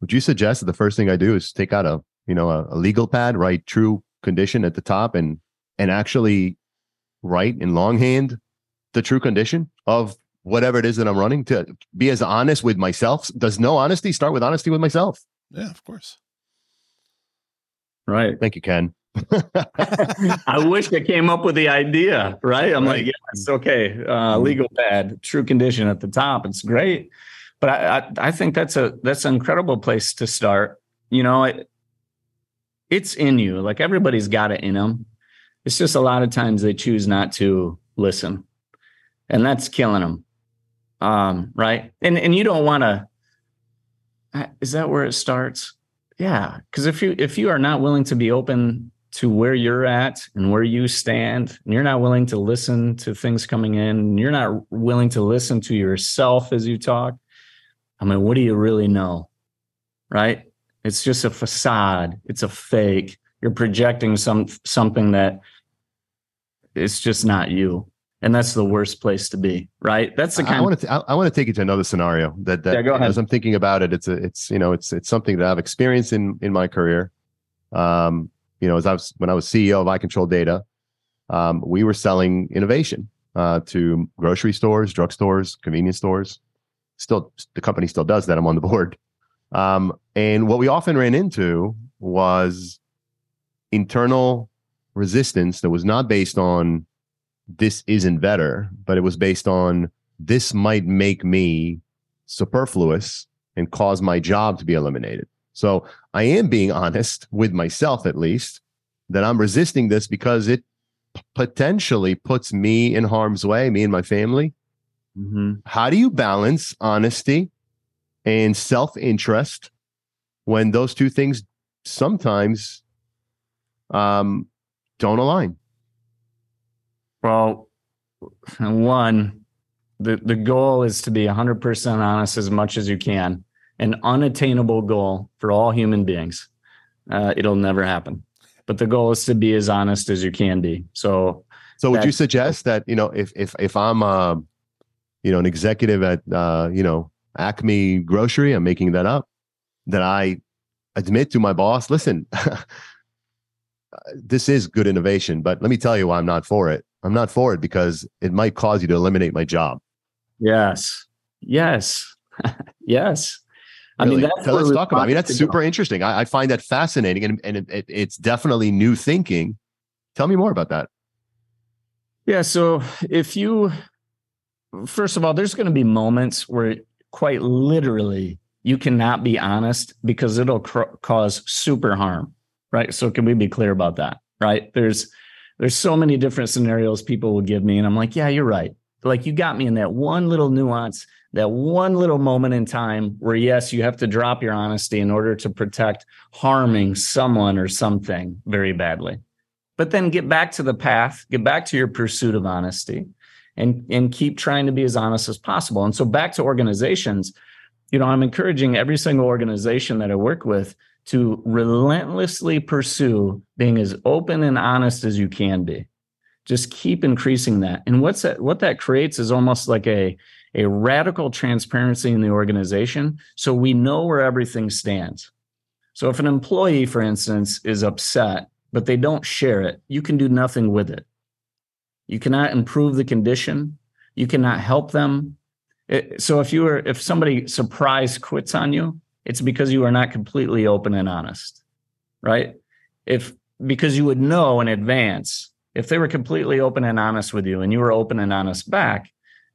Would you suggest that the first thing I do is take out a you know a, a legal pad, write true condition at the top, and and actually write in longhand the true condition of whatever it is that I'm running to be as honest with myself? Does Know Honesty start with honesty with myself? Yeah, of course. right. Thank you, Ken. [LAUGHS] I wish I came up with the idea, right? I'm Right. like, yes, okay, uh, Mhm. legal pad, true condition at the top. It's great, but I, I, I think that's a that's an incredible place to start. You know, it, it's in you. Like everybody's got it in them. It's just a lot of times they choose not to listen, and that's killing them. Um, right? And and you don't want to. Is that where it starts? Yeah, because if you if you are not willing to be open to where you're at and where you stand, and you're not willing to listen to things coming in, and you're not willing to listen to yourself as you talk, I mean, what do you really know? Right? It's just a facade. It's a fake. You're projecting some something that it's just not you. And that's the worst place to be, right? That's the kind I want to I, I want to take it to another scenario that that Yeah, go ahead. as I'm thinking about it, it's a it's you know it's it's something that I've experienced in in my career. Um, you know, as I was when I was CEO of iControl Data, um, we were selling innovation uh, to grocery stores, drugstores, convenience stores. Still, the company still does that. I'm on the [LAUGHS] board. Um, and what we often ran into was internal resistance that was not based on this isn't better, but it was based on this might make me superfluous and cause my job to be eliminated. So I am being honest with myself, at least, that I'm resisting this because it p- potentially puts me in harm's way, me and my family. Mhm. How do you balance honesty and self interest when those two things sometimes um, don't align? Well, one, the, the goal is to be 100% honest as much as you can, an unattainable goal for all human beings. Uh, it'll never happen. But the goal is to be as honest as you can be. So, So would you suggest that you know if if if I'm uh, you know an executive at uh, you know Acme Grocery, I'm making that up, that I admit to my boss, listen, [LAUGHS] this is good innovation, but let me tell you why I'm not for it. I'm not for it because it might cause you to eliminate my job. yes, yes, [LAUGHS] yes. I mean, that's So let's talk about. I mean, that's to go. super interesting. I, I find that fascinating, and and it, it, it's definitely new thinking. Tell me more about that. Yeah. So if you, first of all, there's going to be moments where quite literally you cannot be honest because it'll cr- cause super harm. Right. So can we be clear about that? Right. There's, there's so many different scenarios people will give me. And I'm like, yeah, you're right. Like you got me in that one little nuance, that one little moment in time where, yes, you have to drop your honesty in order to protect harming someone or something very badly but then get back to the path get back to your pursuit of honesty and and keep trying to be as honest as possible and so back to organizations you know i'm encouraging every single organization that i work with to relentlessly pursue being as open and honest as you can be just keep increasing that and what's that what that creates is almost like a a radical transparency in the organization so we know where everything stands so if an employee for instance is upset but they don't share it, you can do nothing with it. You cannot improve the condition. You cannot help them. It- so if you are, if somebody surprise quits on you, it's because you are not completely open and honest, right? If because you would know in advance if they were completely open and honest with you and you were open and honest back,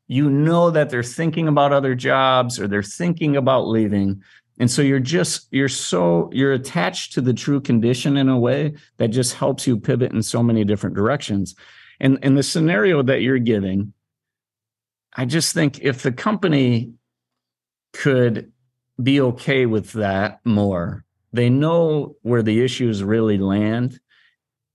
you know that they're thinking about other jobs or they're thinking about leaving and so you're just you're so you're attached to the true condition in a way that just helps you pivot in so many different directions and in the scenario that you're giving i just think if the company could be okay with that more they know where the issues really land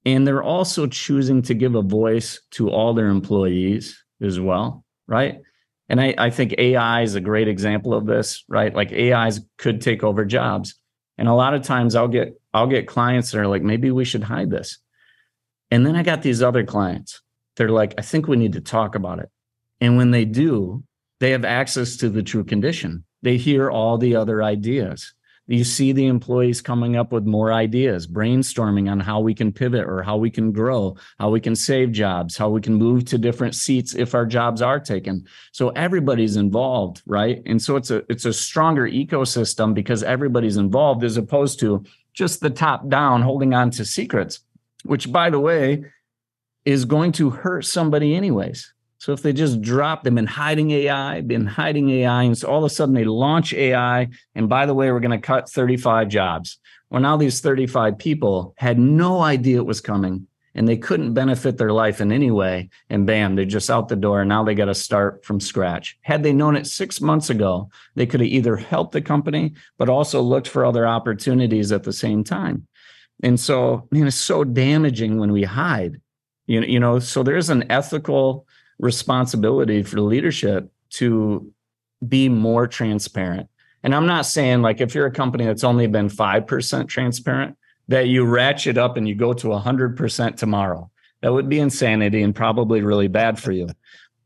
and they're also choosing to give a voice to all their employees as well right and I, I think AI is a great example of this, right? Like AIs could take over jobs. And a lot of times I'll get I'll get clients that are like, maybe we should hide this. And then I got these other clients. They're like, I think we need to talk about it. And when they do, they have access to the true condition. They hear all the other ideas. You see the employees coming up with more ideas, brainstorming on how we can pivot or how we can grow, how we can save jobs, how we can move to different seats if our jobs are taken. So everybody's involved, right? And so it's a it's a stronger ecosystem because everybody's involved as opposed to just the top down holding on to secrets, which by the way is going to hurt somebody anyways. So if they just drop them in hiding AI, been hiding AI, and so all of a sudden they launch AI, and by the way, we're going to cut 35 jobs. Well, now these 35 people had no idea it was coming and they couldn't benefit their life in any way. And bam, they're just out the door. And now they got to start from scratch. Had they known it six months ago, they could have either helped the company, but also looked for other opportunities at the same time. And so, man, it's so damaging when we hide. You know, you know, so there's an ethical responsibility for leadership to be more transparent And I'm not saying like if you're a company that's only been 5% transparent, that you ratchet up and you go to 100% tomorrow. That would be insanity and probably really bad for you.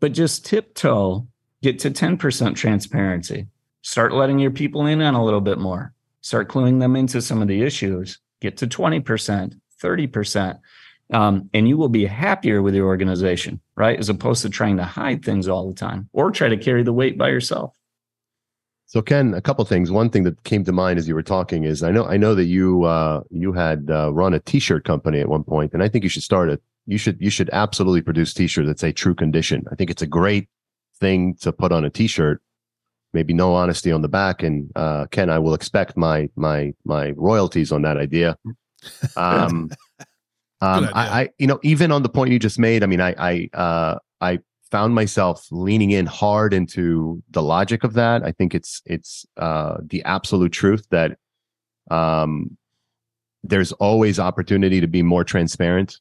But just tiptoe, get to 10% transparency. Start letting your people in on a little bit more. Start cluing them into some of the issues. Get to 20%, 30%. Um, and you will be happier with your organization, right? As opposed to trying to hide things all the time or try to carry the weight by yourself. So Ken, a couple things. One thing that came to mind as you were talking is I know I know that you uh, you had uh, run a T-shirt company at one point, and I think you should start it. You should you should absolutely produce T-shirts that say "True Condition." I think it's a great thing to put on a T-shirt. Maybe Know Honesty on the back, and uh, Ken, I will expect my my my royalties on that idea. [LAUGHS] Um, um, I, I, you know, even on the point you just made, I mean, I, I, uh, I found myself leaning in hard into the logic of that. I think it's it's uh, the absolute truth that um, there's always opportunity to be more transparent.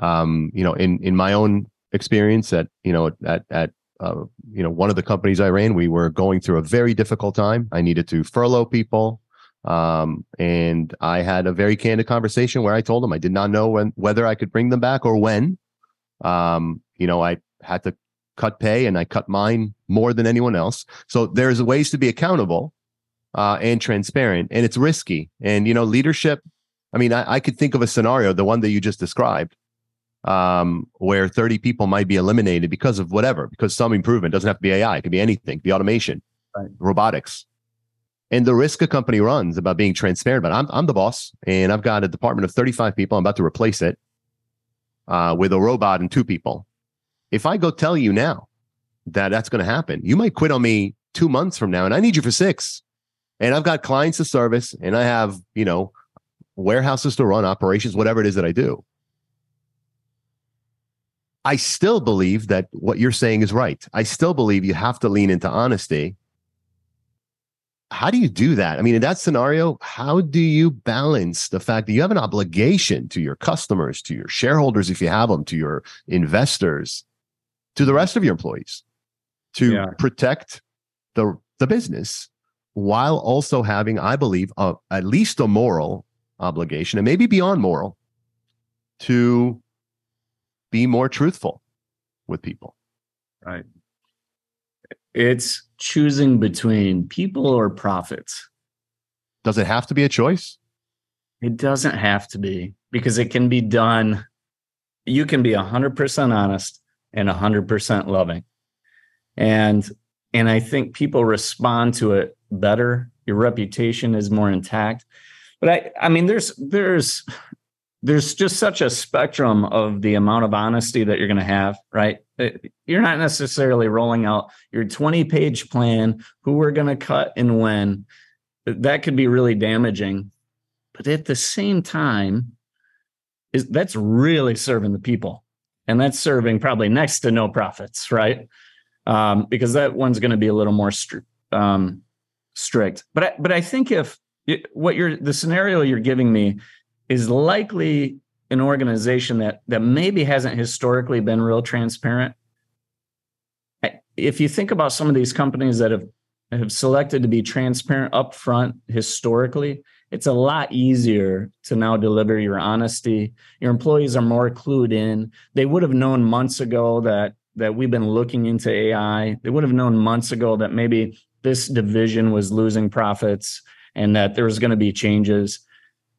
Um, you know, in in my own experience at you know at at uh, you know one of the companies I ran, we were going through a very difficult time. I needed to furlough people. Um, and I had a very candid conversation where I told them I did not know when whether I could bring them back or when. Um, you know, I had to cut pay and I cut mine more than anyone else. So there's ways to be accountable uh, and transparent, and it's risky. And you know, leadership. I mean, I, I could think of a scenario, the one that you just described, um, where 30 people might be eliminated because of whatever, because some improvement doesn't have to be AI, it could be anything, it could be automation, right. robotics. And the risk a company runs about being transparent, but I'm I'm the boss, and I've got a department of 35 people. I'm about to replace it uh, with a robot and two people if I go tell you now that that's going to happen, you might quit on me two months from now, and I need you for six. And I've got clients to service, and I have, you know, warehouses to run, operations, whatever it is that I do. I still believe that what you're saying is right. I still believe you have to lean into honesty. How do you do that? I mean, in that scenario, how do you balance the fact that you have an obligation to your customers, to your shareholders, if you have them, to your investors, to the rest of your employees to yeah. protect the the business while also having i believe a, at least a moral obligation and maybe beyond moral to be more truthful with people right it's choosing between people or profits does it have to be a choice it doesn't have to be because it can be done you can be 100% honest and 100% loving. And and I think people respond to it better. Your reputation is more intact. But I I mean there's there's there's just such a spectrum of the amount of honesty that you're going to have, right? Uh, you're not necessarily rolling out your 20 page plan, who we're going to cut and when. That could be really damaging. But at the same time, is that's really serving the people and that's serving probably next to no profits, right? Um, because that one's going to be a little more stri- um, strict. But I, but I think if it, what you're the scenario you're giving me is likely an organization that that maybe hasn't historically been real transparent. If you think about some of these companies that have have selected to be transparent upfront historically, it's a lot easier to now deliver your honesty. Your employees are more clued in. They would have known months ago that that we've been looking into AI. They would have known months ago that maybe this division was losing profits and that there was going to be changes.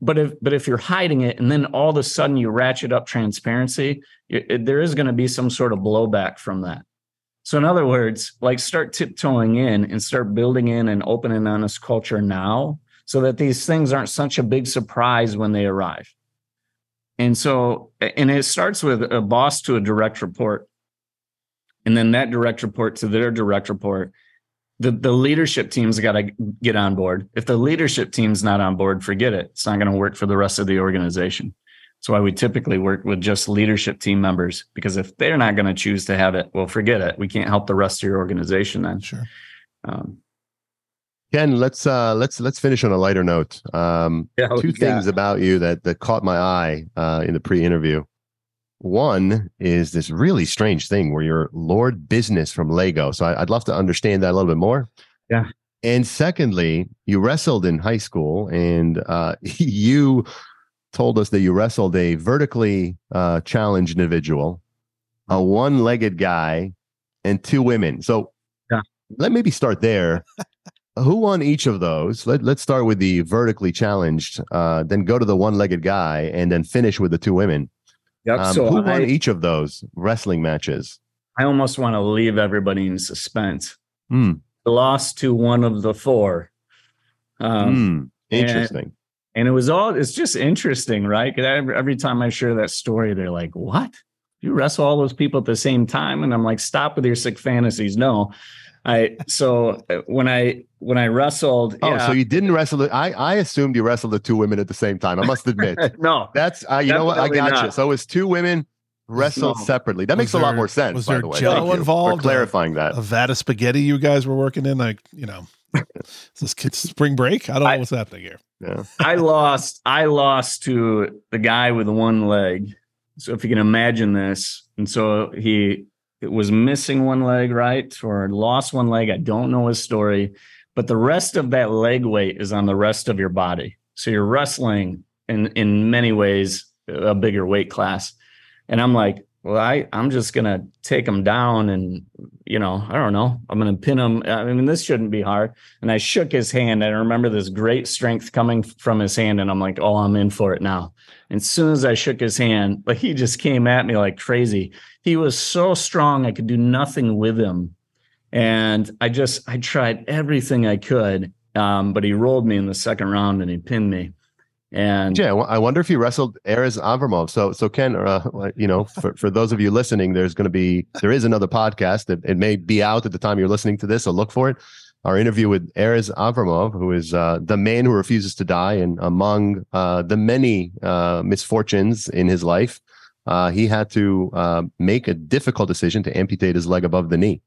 But if but if you're hiding it and then all of a sudden you ratchet up transparency, it, it, there is going to be some sort of blowback from that. So in other words, like start tiptoeing in and start building in an open and honest culture now so that these things aren't such a big surprise when they arrive. And so, and it starts with a boss to a direct report. And then that direct report to their direct report. The, the leadership team's got to get on board. If the leadership team's not on board, forget it. It's not going to work for the rest of the organization. That's why we typically work with just leadership team members because if they're not going to choose to have it, well, forget it. We can't help the rest of your organization then. Sure. Um, Ken, let's uh, let's let's finish on a lighter note. Um, yeah, two things about you that that caught my eye uh, in the pre-interview. One is this really strange thing where you're Lord Business from Lego. So I, would love to understand that a little bit more. Yeah. And secondly, you wrestled in high school, and uh, [LAUGHS] you told us that you wrestled a vertically uh, challenged individual, a one-legged guy, and two women. So Yeah. let maybe start there. [LAUGHS] Who won each of those? Let, let's start with the vertically challenged, uh, then go to the one-legged guy, and then finish with the two women. Yep. Um, so who I, won each of those wrestling matches? I almost want to leave everybody in suspense. I lost to one of the four. Um, and- Interesting. and it was all it's just interesting right 'Cause every, every time i share that story they're like what you wrestle all those people at the same time and i'm like stop with your sick fantasies no i so uh, when i when i wrestled Oh, yeah, so you didn't wrestle? The, I I assumed you wrestled the two women at the same time. I must admit. [LAUGHS] no That's uh, you know what I Definitely got you. So it was two women wrestled No. separately. That Was makes a lot more sense. was by there the way, jello involved? for clarifying that. A vat of spaghetti you guys were working in, like you know, [LAUGHS] is this kid's spring break? I don't know what's happening here. Yeah. [LAUGHS] i lost i lost to the guy with one leg so if you can imagine this and so he it was missing one leg right or lost one leg. I don't know his story but the rest of that leg weight is on the rest of your body. So you're wrestling in in many ways a bigger weight class. And i'm like well i i'm just gonna take him down and you know i don't know. I'm gonna pin him. I mean this shouldn't be hard. And i shook his hand. And i remember this great strength coming from his hand and i'm like oh i'm in for it now and as soon as i shook his hand like he just came at me like crazy he was so strong i could do nothing with him and i just i tried everything i could um, but he rolled me in the second round and he pinned me and Yeah, I wonder if he wrestled Erez Avramov. So, so Ken, uh, you know, for, for those of you listening, there's going to be there is another podcast that it may be out at the time you're listening to this. So look for it. Our interview with Erez Avramov, who is uh, the man who refuses to die, and among uh, the many uh, misfortunes in his life, uh, he had to uh, make a difficult decision to amputate his leg above the knee.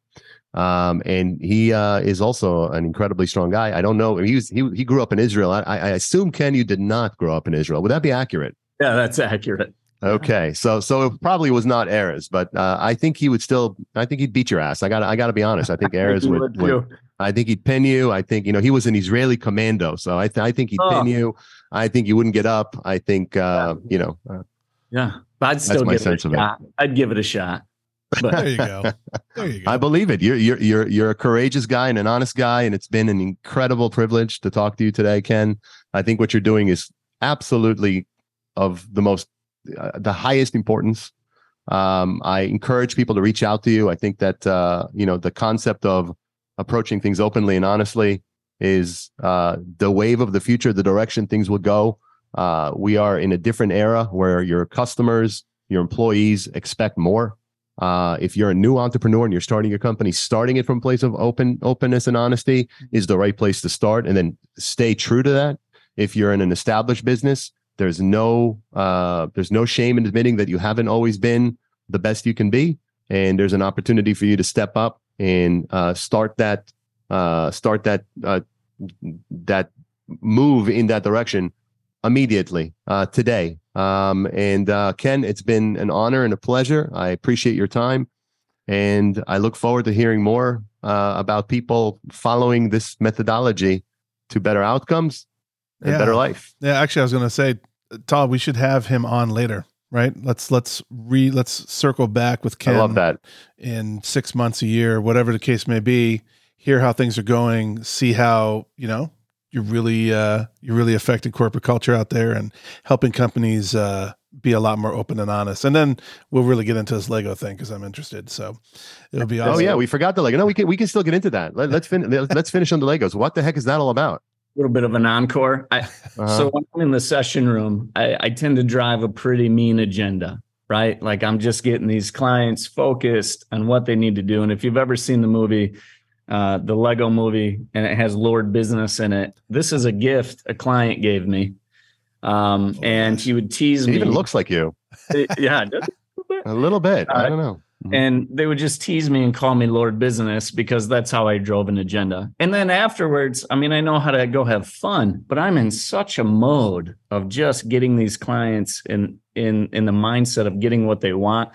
Um, and he uh, is also an incredibly strong guy. I don't know. He was, he he grew up in Israel. I, I assume Ken, you did not grow up in Israel. Would that be accurate? yeah that's accurate Okay, so so it probably was not Erez, but uh, I think he would still. I think he'd beat your ass. I got I got to be honest. [LAUGHS] I think Erez He would, would. I think he'd pin you. I think you know he was an Israeli commando, so I th- I think he'd Oh. pin you. I think you wouldn't get up. I think uh, you know. Uh, Yeah, but I'd still give it a sense of it. shot. I'd give it a shot. But There you go. [LAUGHS] There you go. I believe it. You're you're you're you're a courageous guy and an honest guy, and it's been an incredible privilege to talk to you today, Ken. I think what you're doing is absolutely of the most uh, the highest importance. Um, I encourage people to reach out to you. I think that uh, you know the concept of approaching things openly and honestly is uh, the wave of the future, the direction things will go. Uh, we are in a different era where your customers, your employees expect more. Uh, if you're a new entrepreneur and you're starting your company, starting it from a place of open openness and honesty is the right place to start, and then stay true to that. If you're in an established business, there's no uh, there's no shame in admitting that you haven't always been the best you can be, and there's an opportunity for you to step up and uh, start that uh, start that uh, that move in that direction immediately uh, today. Um, and uh, Ken, it's been an honor and a pleasure. I appreciate your time, and I look forward to hearing more uh, about people following this methodology to better outcomes and Yeah. better life. Yeah, actually, I was going to say, Tal, we should have him on later, right? Let's let's re let's circle back with Ken I love that. in six months, a year, whatever the case may be. Hear how things are going. See how you know you're really uh, you're really affecting corporate culture out there and helping companies uh, be a lot more open and honest. And then we'll really get into this Lego thing because I'm interested. So it'll be awesome. Oh yeah, we forgot the Lego. No, we can we can still get into that. Let, let's fin- [LAUGHS] let's finish on the Legos. What the heck is that all about? A little bit of an encore. I, Uh-huh. So when I'm in the session room, I, I tend to drive a pretty mean agenda, right? Like I'm just getting these clients focused on what they need to do. And if you've ever seen the movie, uh, the Lego movie, and it has Lord Business in it, this is a gift a client gave me. Um, Oh, and nice. he would tease it me. even looks like you yeah, [LAUGHS] a little bit. a little bit. I Uh, don't know. And they would just tease me and call me Lord Business because that's how I drove an agenda. And then afterwards, I mean, I know how to go have fun, but I'm in such a mode of just getting these clients in in in the mindset of getting what they want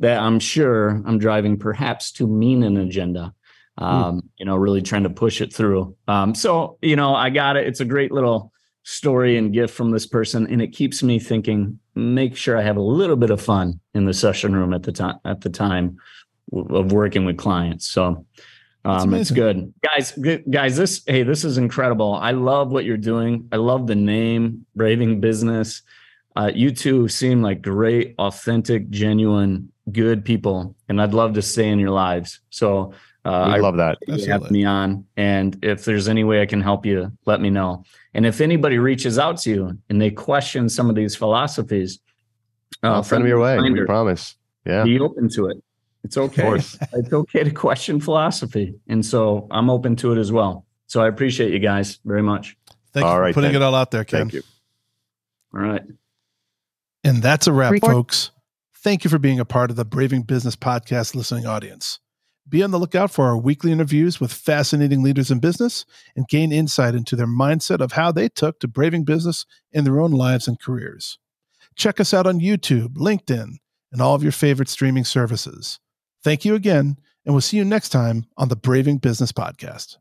that I'm sure I'm driving perhaps too mean an agenda. um, mm. you know, really trying to push it through. Um, so, you know, I got it. It's a great little story and gift from this person. And it keeps me thinking, make sure I have a little bit of fun in the session room at the time, at the time of working with clients. So, um, it's good, guys. Guys, this hey, this is incredible. I love what you're doing. I love the name, Braving Business. Uh, you two seem like great, authentic, genuine, good people, and I'd love to stay in your lives. So uh, I love that. Have me on, and if there's any way I can help you, let me know. And if anybody reaches out to you and they question some of these philosophies, uh, send them your way. We promise. Yeah, be open to it. It's okay. [LAUGHS] it's okay to question philosophy, and so I'm open to it as well. So I appreciate you guys very much. Thank all you right, for putting it all out there, Ken. Thank you. All right. And that's a wrap, Report. folks. Thank you for being a part of the Braving Business podcast listening audience. Be on the lookout for our weekly interviews with fascinating leaders in business and gain insight into their mindset of how they took to braving business in their own lives and careers. Check us out on YouTube, LinkedIn, and all of your favorite streaming services. Thank you again, and we'll see you next time on the Braving Business Podcast.